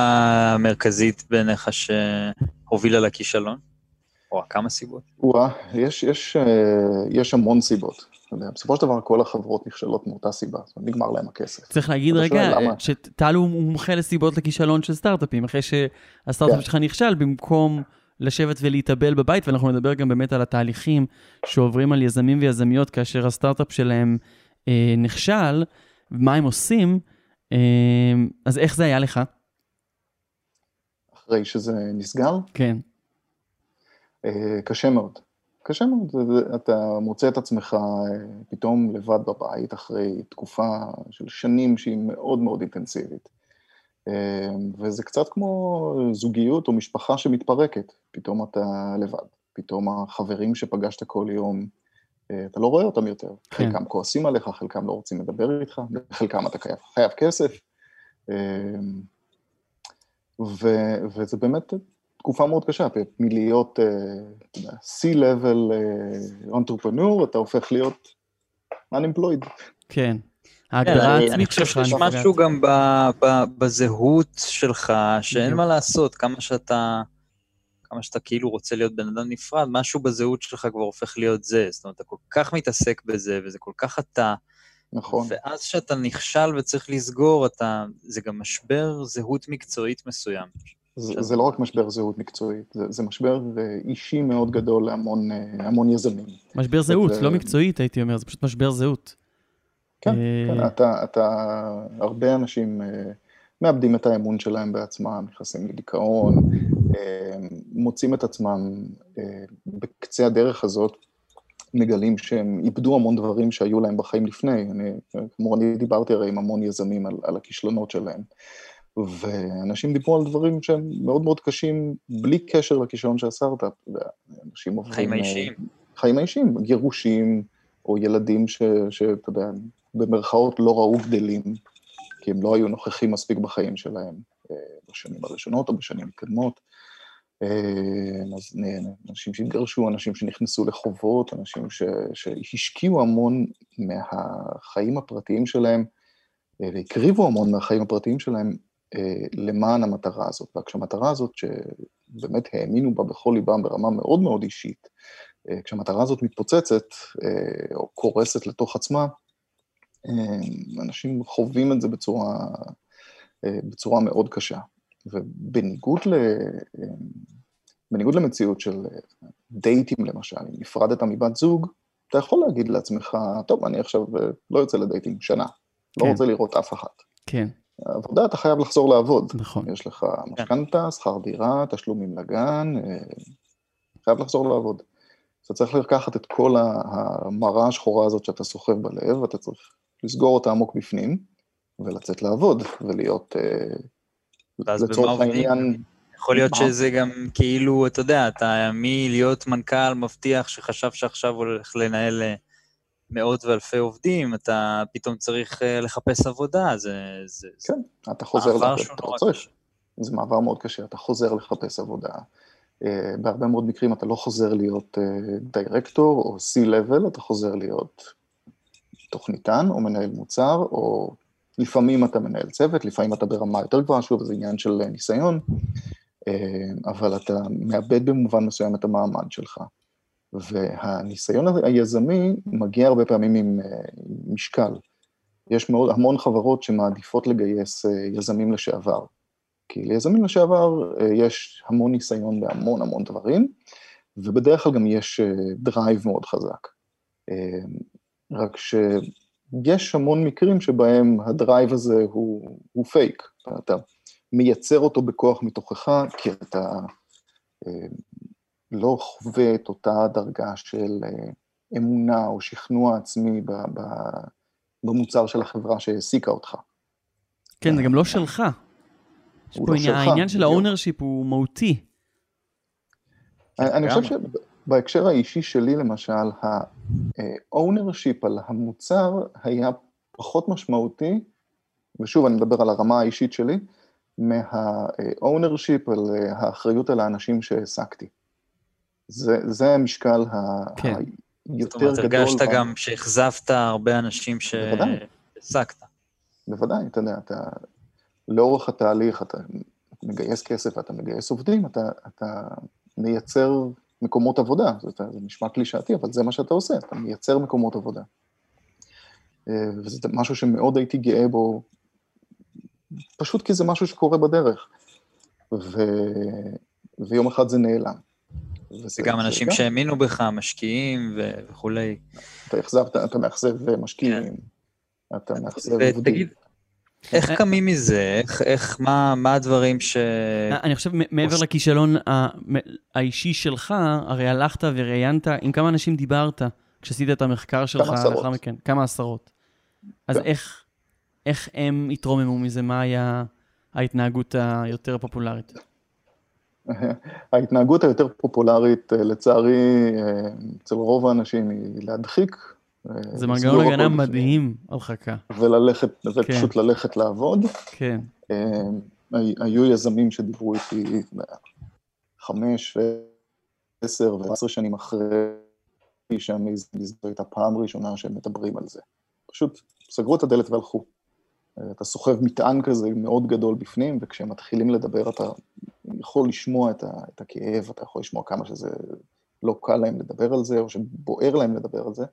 C: המרכזית בעיניך שהובילה לכישלון? או כמה סיבות?
F: וואה, יש, יש, אה, יש המון סיבות. בסופו של דבר כל החברות נכשלות מאותה סיבה, זאת אומרת, נגמר להם הכסף.
B: צריך להגיד רגע? שטל הוא מומחה לסיבות לכישלון של סטארט-אפים, אחרי שהסטארט-אפ
F: כן.
B: שלך נכשל, במקום לשבת ולהתאבל בבית, ואנחנו נדבר גם באמת על התהליכים שעוברים על יזמים ויזמיות כאשר הסטארט-אפ שלהם אה, נכשל, מה הם עושים, אה, אז איך זה היה לך?
F: אחרי שזה נסגר,
B: כן.
F: אה, קשה מאוד. קשה מאוד, אתה מוצא את עצמך אה, פתאום לבד בבית אחרי תקופה של שנים שהיא מאוד מאוד אינטנסיבית. אה, וזה קצת כמו זוגיות או משפחה שמתפרקת, פתאום אתה לבד. פתאום החברים שפגשת כל יום, אה, אתה לא רואה אותם יותר.
B: כן.
F: חלקם כועסים עליך, חלקם לא רוצים לדבר איתך, חלקם אתה חייב, חייב כסף. אה, ו, וזה באמת תקופה מאוד קשה, מלהיות אה, C-level אנטרופנור, אתה הופך להיות unemployed.
B: כן. ההגדרה
C: אני-
B: העצמית
C: אני חושב
B: שלך
C: שיש. משהו גם ב- ב- בזהות שלך, שאין. מה לעשות, כמה שאתה... כמה שאתה כאילו רוצה להיות בן אדם נפרד, משהו בזהות שלך כבר הופך להיות זה. זאת אומרת, אתה כל כך מתעסק בזה, וזה כל כך אתה,
F: נכון,
C: ואז כשאתה נכשל וצריך לסגור, אתה... זה גם משבר זהות מקצועית מסוים.
F: זה, זה לא רק משבר זהות מקצועית, זה, זה משבר אישי מאוד גדול להמון המון יזמים.
B: משבר זהות, זה... לא מקצועית הייתי אומר, זה פשוט משבר זהות.
F: כן, כן, אתה, אתה, הרבה אנשים מאבדים את האמון שלהם בעצמם, נכנסים לדיכאון, מוצאים את עצמם בקצה הדרך הזאת, מגלים שהם איבדו המון דברים שהיו להם בחיים לפני. אני, כמו אני דיברתי הרי עם המון יזמים על, על הכישלונות שלהם. ואנשים דיברו על דברים שהם מאוד מאוד קשים, בלי קשר לכישלון של הסטארט-אפ.
C: אנשים עוברים... חיים האישיים.
F: חיים האישיים, גירושים, או ילדים שאתה יודע, במרכאות לא ראו גדלים, כי הם לא היו נוכחים מספיק בחיים שלהם אה, בשנים הראשונות או בשנים מתקדמות. אה, אז אנשים שהתגרשו, אנשים שנכנסו לחובות, אנשים ש, שהשקיעו המון מהחיים הפרטיים שלהם, אה, והקריבו המון מהחיים הפרטיים שלהם למען המטרה הזאת. וכשהמטרה הזאת, שבאמת האמינו בה בכל ליבם ברמה מאוד מאוד אישית, כשהמטרה הזאת מתפוצצת או קורסת לתוך עצמה, אנשים חווים את זה בצורה, בצורה מאוד קשה. ובניגוד ל... בניגוד למציאות של דייטים למשל, אם נפרדת מבת זוג, אתה יכול להגיד לעצמך, טוב, אני עכשיו לא יוצא לדייטים שנה, לא כן. לא רוצה לראות אף אחת.
B: כן.
F: עבודה, אתה חייב לחזור לעבוד.
B: נכון.
F: יש לך משכנתה, שכר דירה, תשלומים לגן, חייב לחזור לעבוד. אתה צריך לקחת את כל המראה השחורה הזאת שאתה סוחב בלב, ואתה צריך לסגור אותה עמוק בפנים, ולצאת לעבוד, ולהיות,
C: לצורך העניין... יכול להיות שזה גם כאילו, אתה יודע, אתה מלהיות מנכ"ל מבטיח שחשב שעכשיו הולך לנהל אה, מאות ואלפי עובדים, אתה פתאום צריך אה, לחפש עבודה, זה... זה
F: כן, זה אתה חוזר, לחפש, אתה צריך. זה מעבר מאוד קשה, אתה חוזר לחפש עבודה. אה, בהרבה מאוד מקרים אתה לא חוזר להיות דירקטור או C-Level, אתה חוזר להיות תוכניתן או מנהל מוצר, או לפעמים אתה מנהל צוות, לפעמים אתה ברמה יותר גבוהה, שוב, זה עניין של ניסיון, אה, אבל אתה מאבד במובן מסוים את המעמד שלך. והניסיון היזמי מגיע הרבה פעמים עם אה, משקל. יש מאוד, המון חברות שמעדיפות לגייס אה, יזמים לשעבר. כי ליזמים לשעבר יש המון ניסיון בהמון המון דברים, ובדרך כלל גם יש drive מאוד חזק. רק שיש המון מקרים שבהם ה drive הזה הוא, הוא פייק. אתה מייצר אותו בכוח מתוכך, כי אתה אה, לא חווה את אותה דרגה של אה, אמונה או שכנוע עצמי ב, ב, במוצר של החברה שהעסיקה אותך.
B: כן, זה גם לא שלך. יש פה לא עניין, העניין של ה ownership הוא מהותי.
F: אני חושב שבהקשר האישי שלי, למשל, ה ownership על המוצר היה פחות משמעותי, ושוב, אני מדבר על הרמה האישית שלי, מה-ownership, על האחריות על האנשים שהעסקתי. זה, זה המשקל כן. היותר גדול. זאת אומרת,
C: הרגשת גם שאכזבת הרבה אנשים שהעסקת.
F: בוודאי, אתה יודע, אתה, לאורך התהליך אתה מגייס כסף, אתה מגייס עובדים, אתה, אתה מייצר מקומות עבודה, זה, זה נשמע קלישאתי, אבל זה מה שאתה עושה, אתה מייצר מקומות עבודה. אה, וזה משהו שמאוד הייתי גאה בו פשוט כי זה משהו שקורה בדרך. ו... ויום אחד זה נעלם.
C: וזה גם אנשים שהאמינו בך, משקיעים ו... וכולי.
F: אתה אכזבת, אתה מאכזב משקיעים, כן. אתה מאכזב עובדים.
C: איך קמים מזה? איך, איך, מה, מה הדברים ש...
B: אני חושב, מעבר לכישלון האישי שלך, הרי הלכת וראיינת, עם כמה אנשים דיברת כשעשית את המחקר שלך לאחר מכן? כמה עשרות. אז כן. איך, איך הם התרוממו מזה? מה היה ההתנהגות היותר פופולרית?
F: ההתנהגות היותר פופולרית, אה, לצערי, אה, אצל רוב האנשים היא להדחיק.
B: אה, זה מנגנון הגנה מדהים על חכה.
F: וללכת, ופשוט כן. ללכת לעבוד.
B: כן.
F: היו יזמים שדיברו איתי חמש, עשר ועשר שנים אחרי שהמיזם הייתה פעם ראשונה שהם מדברים על זה. פשוט סגרו את הדלת והלכו. אתה סוחב מטען כזה מאוד גדול בפנים, וכשהם מתחילים לדבר אתה יכול לשמוע את, ה, את הכאב, אתה יכול לשמוע כמה שזה לא קל להם לדבר על זה, או שבוער להם לדבר על זה,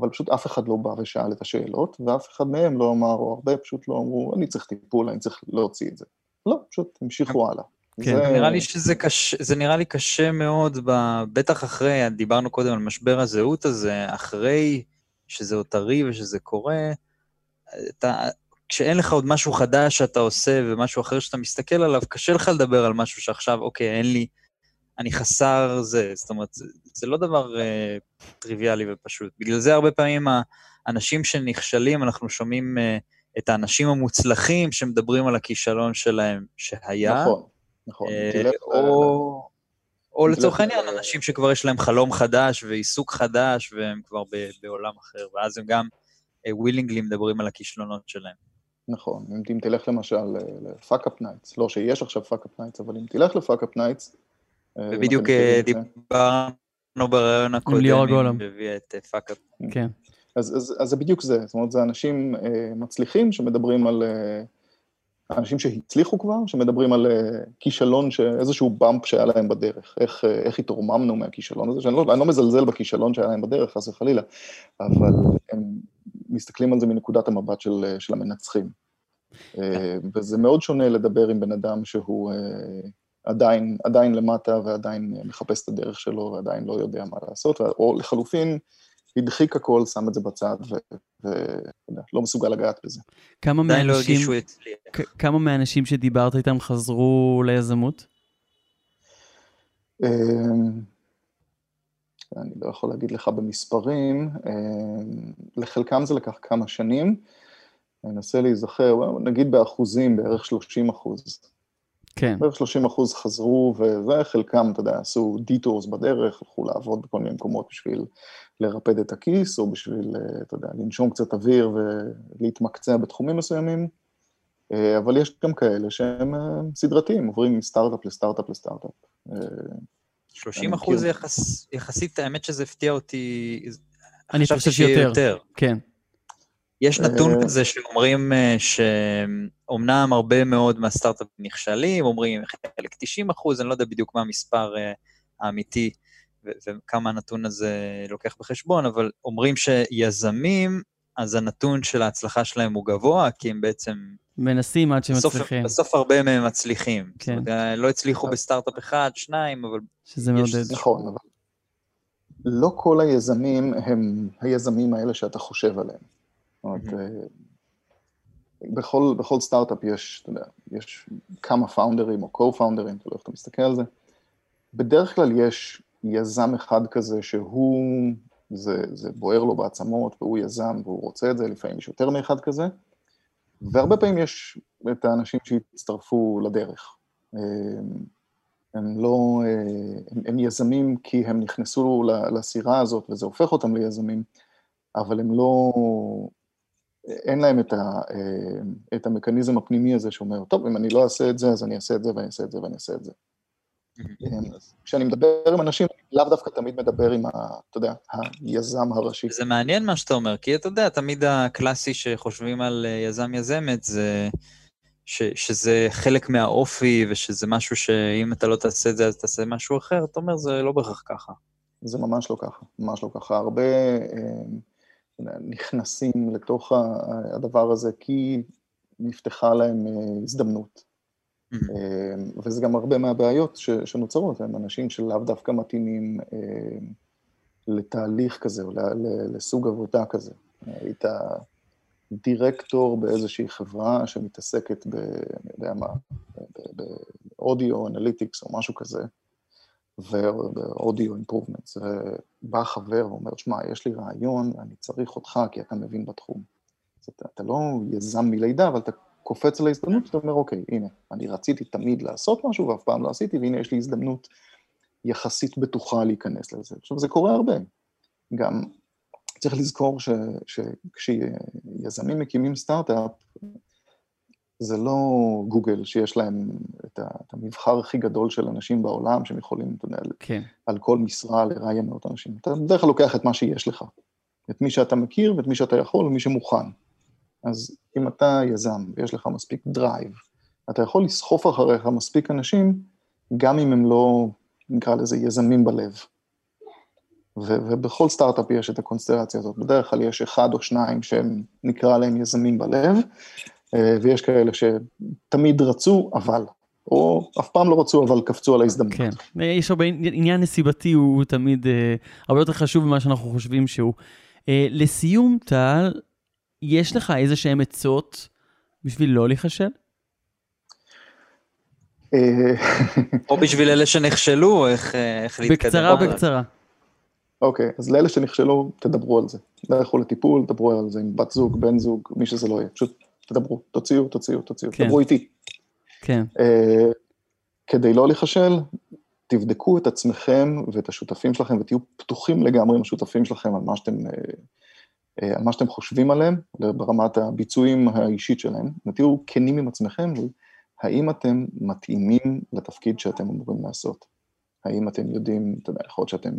F: אבל פשוט אף אחד לא בא ושאל את השאלות, ואף אחד מהם לא אמר, או הרבה פשוט לא אמרו, אני צריך טיפול, אני צריך להוציא את זה. לא, פשוט המשיכו הלאה.
B: כן.
C: זה... נראה לי שזה קשה, זה נראה לי קשה מאוד, ב... בטח אחרי, דיברנו קודם על משבר הזהות הזה, אחרי שזה עוד טרי ושזה קורה, אתה, כשאין לך עוד משהו חדש שאתה עושה ומשהו אחר שאתה מסתכל עליו, קשה לך לדבר על משהו שעכשיו, אוקיי, אין לי, אני חסר זה. זאת אומרת, זה, זה לא דבר אה, טריוויאלי ופשוט. בגלל זה הרבה פעמים האנשים שנכשלים, אנחנו שומעים אה, את האנשים המוצלחים שמדברים על הכישלון שלהם שהיה.
F: נכון, נכון.
C: אה, או, או לצורך העניין, אנשים שכבר יש להם חלום חדש ועיסוק חדש, והם כבר ב, בעולם אחר, ואז הם גם willingly מדברים על הכישלונות שלהם.
F: נכון, אם תלך למשל ל Fuckup Nights, לא שיש עכשיו Fuckup Nights, אבל אם תלך ל Fuckup Nights...
C: ובדיוק דיברנו בראיון הקודם,
B: עם ליאור גולם.
C: שהביאה את Fuckup.
B: כן.
F: אז, אז, אז זה בדיוק זה, זאת אומרת, זה אנשים אה, מצליחים שמדברים על... אה, אנשים שהצליחו כבר, שמדברים על אה, כישלון, איזשהו באמפ שהיה להם בדרך, איך, אה, איך התרוממנו מהכישלון הזה, שאני לא, אני לא מזלזל בכישלון שהיה להם בדרך, חס וחלילה, אבל הם מסתכלים על זה מנקודת המבט של, של המנצחים. אה, וזה מאוד שונה לדבר עם בן אדם שהוא אה, עדיין, עדיין למטה ועדיין מחפש את הדרך שלו ועדיין לא יודע מה לעשות, או לחלופין, הדחיק הכל, שם את זה בצד, ולא מסוגל לגעת בזה.
B: כמה
C: לא
B: מהאנשים. כ- כמה מהאנשים שדיברת איתם חזרו ליזמות?
F: אמ, אני לא יכול להגיד לך במספרים, אמ, לחלקם זה לקח כמה שנים, אני אנסה להיזכר, נגיד באחוזים, בערך 30 אחוז.
B: כן.
F: בערך 30 אחוז חזרו, וזה חלקם, אתה יודע, עשו detours בדרך, הלכו לעבוד בכל מיני מקומות בשביל לרפד את הכיס, או בשביל, אה, אתה יודע, לנשום קצת אוויר ולהתמקצע בתחומים מסוימים, אה, אבל יש גם כאלה שהם אה, סדרתיים, עוברים מסטארט-אפ לסטארט-אפ לסטארט-אפ.
C: 30 אחוז יחס, יחסית, האמת שזה הפתיע אותי.
B: אני חושב שיותר. כן.
C: יש נתון כזה שאומרים שאומנם הרבה מאוד מהסטארט-אפים נכשלים, אומרים חלק 90 אחוז, אני לא יודע בדיוק מה המספר האמיתי וכמה הנתון הזה לוקח בחשבון, אבל אומרים שיזמים, אז הנתון של ההצלחה שלהם הוא גבוה, כי הם בעצם...
B: מנסים עד שהם מצליחים.
C: בסוף הרבה מהם מצליחים.
B: כן.
C: זאת אומרת, לא הצליחו בסטארט-אפ אחד, שניים, אבל...
B: שזה מעודד.
F: נכון, אבל לא כל היזמים הם היזמים האלה שאתה חושב עליהם. זאת אומרת, בכל, בכל סטארט-אפ יש, אתה יודע, יש כמה פאונדרים או קו-פאונדרים, תלוי איך אתה מסתכל על זה. בדרך כלל יש יזם אחד כזה שהוא, זה, זה בוער לו בעצמות, והוא יזם והוא רוצה את זה, לפעמים יש יותר מאחד כזה, והרבה פעמים יש את האנשים שהצטרפו לדרך. הם לא, הם, הם יזמים כי הם נכנסו לסירה הזאת וזה הופך אותם ליזמים, אבל הם לא, אין להם את, ה, את המכניזם הפנימי הזה שאומר, טוב, אם אני לא אעשה את זה, אז אני אעשה את זה ואני אעשה את זה ואני אעשה את זה. כשאני מדבר עם אנשים, לאו דווקא תמיד מדבר עם, ה, אתה יודע, היזם הראשי.
C: זה מעניין מה שאתה אומר, כי אתה יודע, תמיד הקלאסי שחושבים על יזם יזמת זה ש, שזה חלק מהאופי ושזה משהו שאם אתה לא תעשה את זה, אז תעשה משהו אחר, אתה אומר, זה לא בהכרח ככה.
F: זה ממש לא ככה, ממש לא ככה. הרבה נכנסים לתוך הדבר הזה כי נפתחה להם הזדמנות. וזה גם הרבה מהבעיות שנוצרות, הם אנשים שלאו דווקא מתאימים לתהליך כזה, או לסוג עבודה כזה. היית דירקטור באיזושהי חברה שמתעסקת ב... אני יודע מה, ב audio analytics או משהו כזה, ו audio improvements, ובא חבר ואומר, שמע, יש לי רעיון, אני צריך אותך כי אתה מבין בתחום. אתה, אתה לא יזם מלידה, אבל אתה קופץ להזדמנות, שאתה אומר, אוקיי, הנה, אני רציתי תמיד לעשות משהו ואף פעם לא עשיתי, והנה יש לי הזדמנות יחסית בטוחה להיכנס לזה. עכשיו, זה קורה הרבה. גם צריך לזכור שכשיזמים מקימים סטארט-אפ, זה לא גוגל שיש להם את המבחר הכי גדול של אנשים בעולם, שהם יכולים, אתה יודע,
B: כן.
F: על כל משרה לראיין מאות אנשים. אתה בדרך כלל לוקח את מה שיש לך, את מי שאתה מכיר ואת מי שאתה יכול ומי שמוכן. אז אם אתה יזם ויש לך מספיק drive, אתה יכול לסחוף אחריך מספיק אנשים, גם אם הם לא, נקרא לזה, יזמים בלב. ו- ובכל סטארט-אפ יש את הקונסטלציה הזאת. בדרך כלל יש אחד או שניים שהם, נקרא להם יזמים בלב, ויש כאלה שתמיד רצו, אבל או אף פעם לא רצו, אבל קפצו על ההזדמנות.
B: כן, יש הרבה עניין נסיבתי, הוא, הוא תמיד אה, הרבה יותר חשוב ממה שאנחנו חושבים שהוא. אה, לסיום, טל, יש לך איזה שהם עצות בשביל לא להיכשל?
C: אה, או בשביל אלה שנכשלו, איך, אה, איך
B: להתקדם. בקצרה, בקצרה.
F: אוקיי, אז לאלה שנכשלו, תדברו על זה. לכו לטיפול, דברו על זה עם בת זוג, בן זוג, מי שזה לא יהיה. פשוט תדברו, תוציאו, תוציאו, תוציאו, כן. דברו איתי.
B: כן.
F: Uh, כדי לא להיכשל, תבדקו את עצמכם ואת השותפים שלכם ותהיו פתוחים לגמרי עם השותפים שלכם על מה שאתם, uh, uh, על מה שאתם חושבים עליהם, ברמת הביצועים האישית שלהם, ותהיו כנים עם עצמכם, האם אתם מתאימים לתפקיד שאתם אמורים לעשות. האם אתם יודעים, אתה יודע, יכול להיות שאתם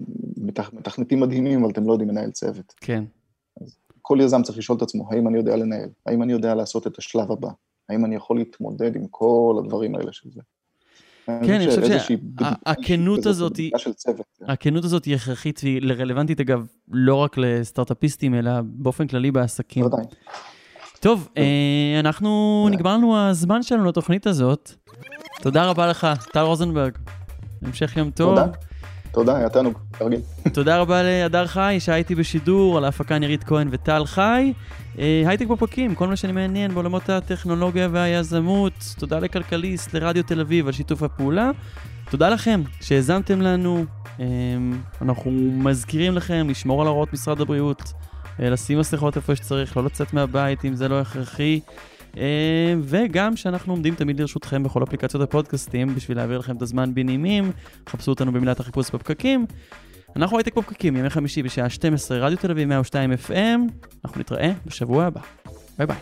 F: מתכנתים מדהימים, אבל אתם לא יודעים לנהל צוות.
B: כן.
F: אז כל יזם צריך לשאול את עצמו, האם אני יודע לנהל? האם אני יודע לעשות את השלב הבא? האם אני יכול להתמודד עם כל הדברים האלה של זה?
B: כן, אני חושב שהכנות הזאת, הכנות הזאת היא הכרחית והיא רלוונטית, אגב, לא רק לסטארט-אפיסטים, אלא באופן כללי בעסקים.
F: ודאי.
B: טוב, אה, אנחנו, נגמר לנו הזמן שלנו לתוכנית הזאת. תודה רבה לך, טל רוזנברג. המשך יום טוב.
F: תודה. תודה, היה תענוג, כרגיל.
B: תודה רבה להדר חי, שהייתי בשידור, על ההפקה נירית כהן וטל חי. אה, הייטק בפרקים, כל מה שאני מעניין בעולמות הטכנולוגיה והיזמות. תודה לכלכליסט, לרדיו תל אביב על שיתוף הפעולה. תודה לכם שהאזנתם לנו. אה, אנחנו מזכירים לכם לשמור על הוראות משרד הבריאות, אה, לשים מסכות איפה שצריך, לא לצאת מהבית אם זה לא הכרחי. אה, וגם שאנחנו עומדים תמיד לרשותכם בכל אפליקציות הפודקאסטים בשביל להעביר לכם את הזמן בנעימים, חפשו אותנו במילת החיפוש בפקקים. אנחנו הייטק בפקקים, ימי חמישי בשעה 12, רדיו תל אביב 102 FM, אנחנו נתראה בשבוע הבא. ביי ביי.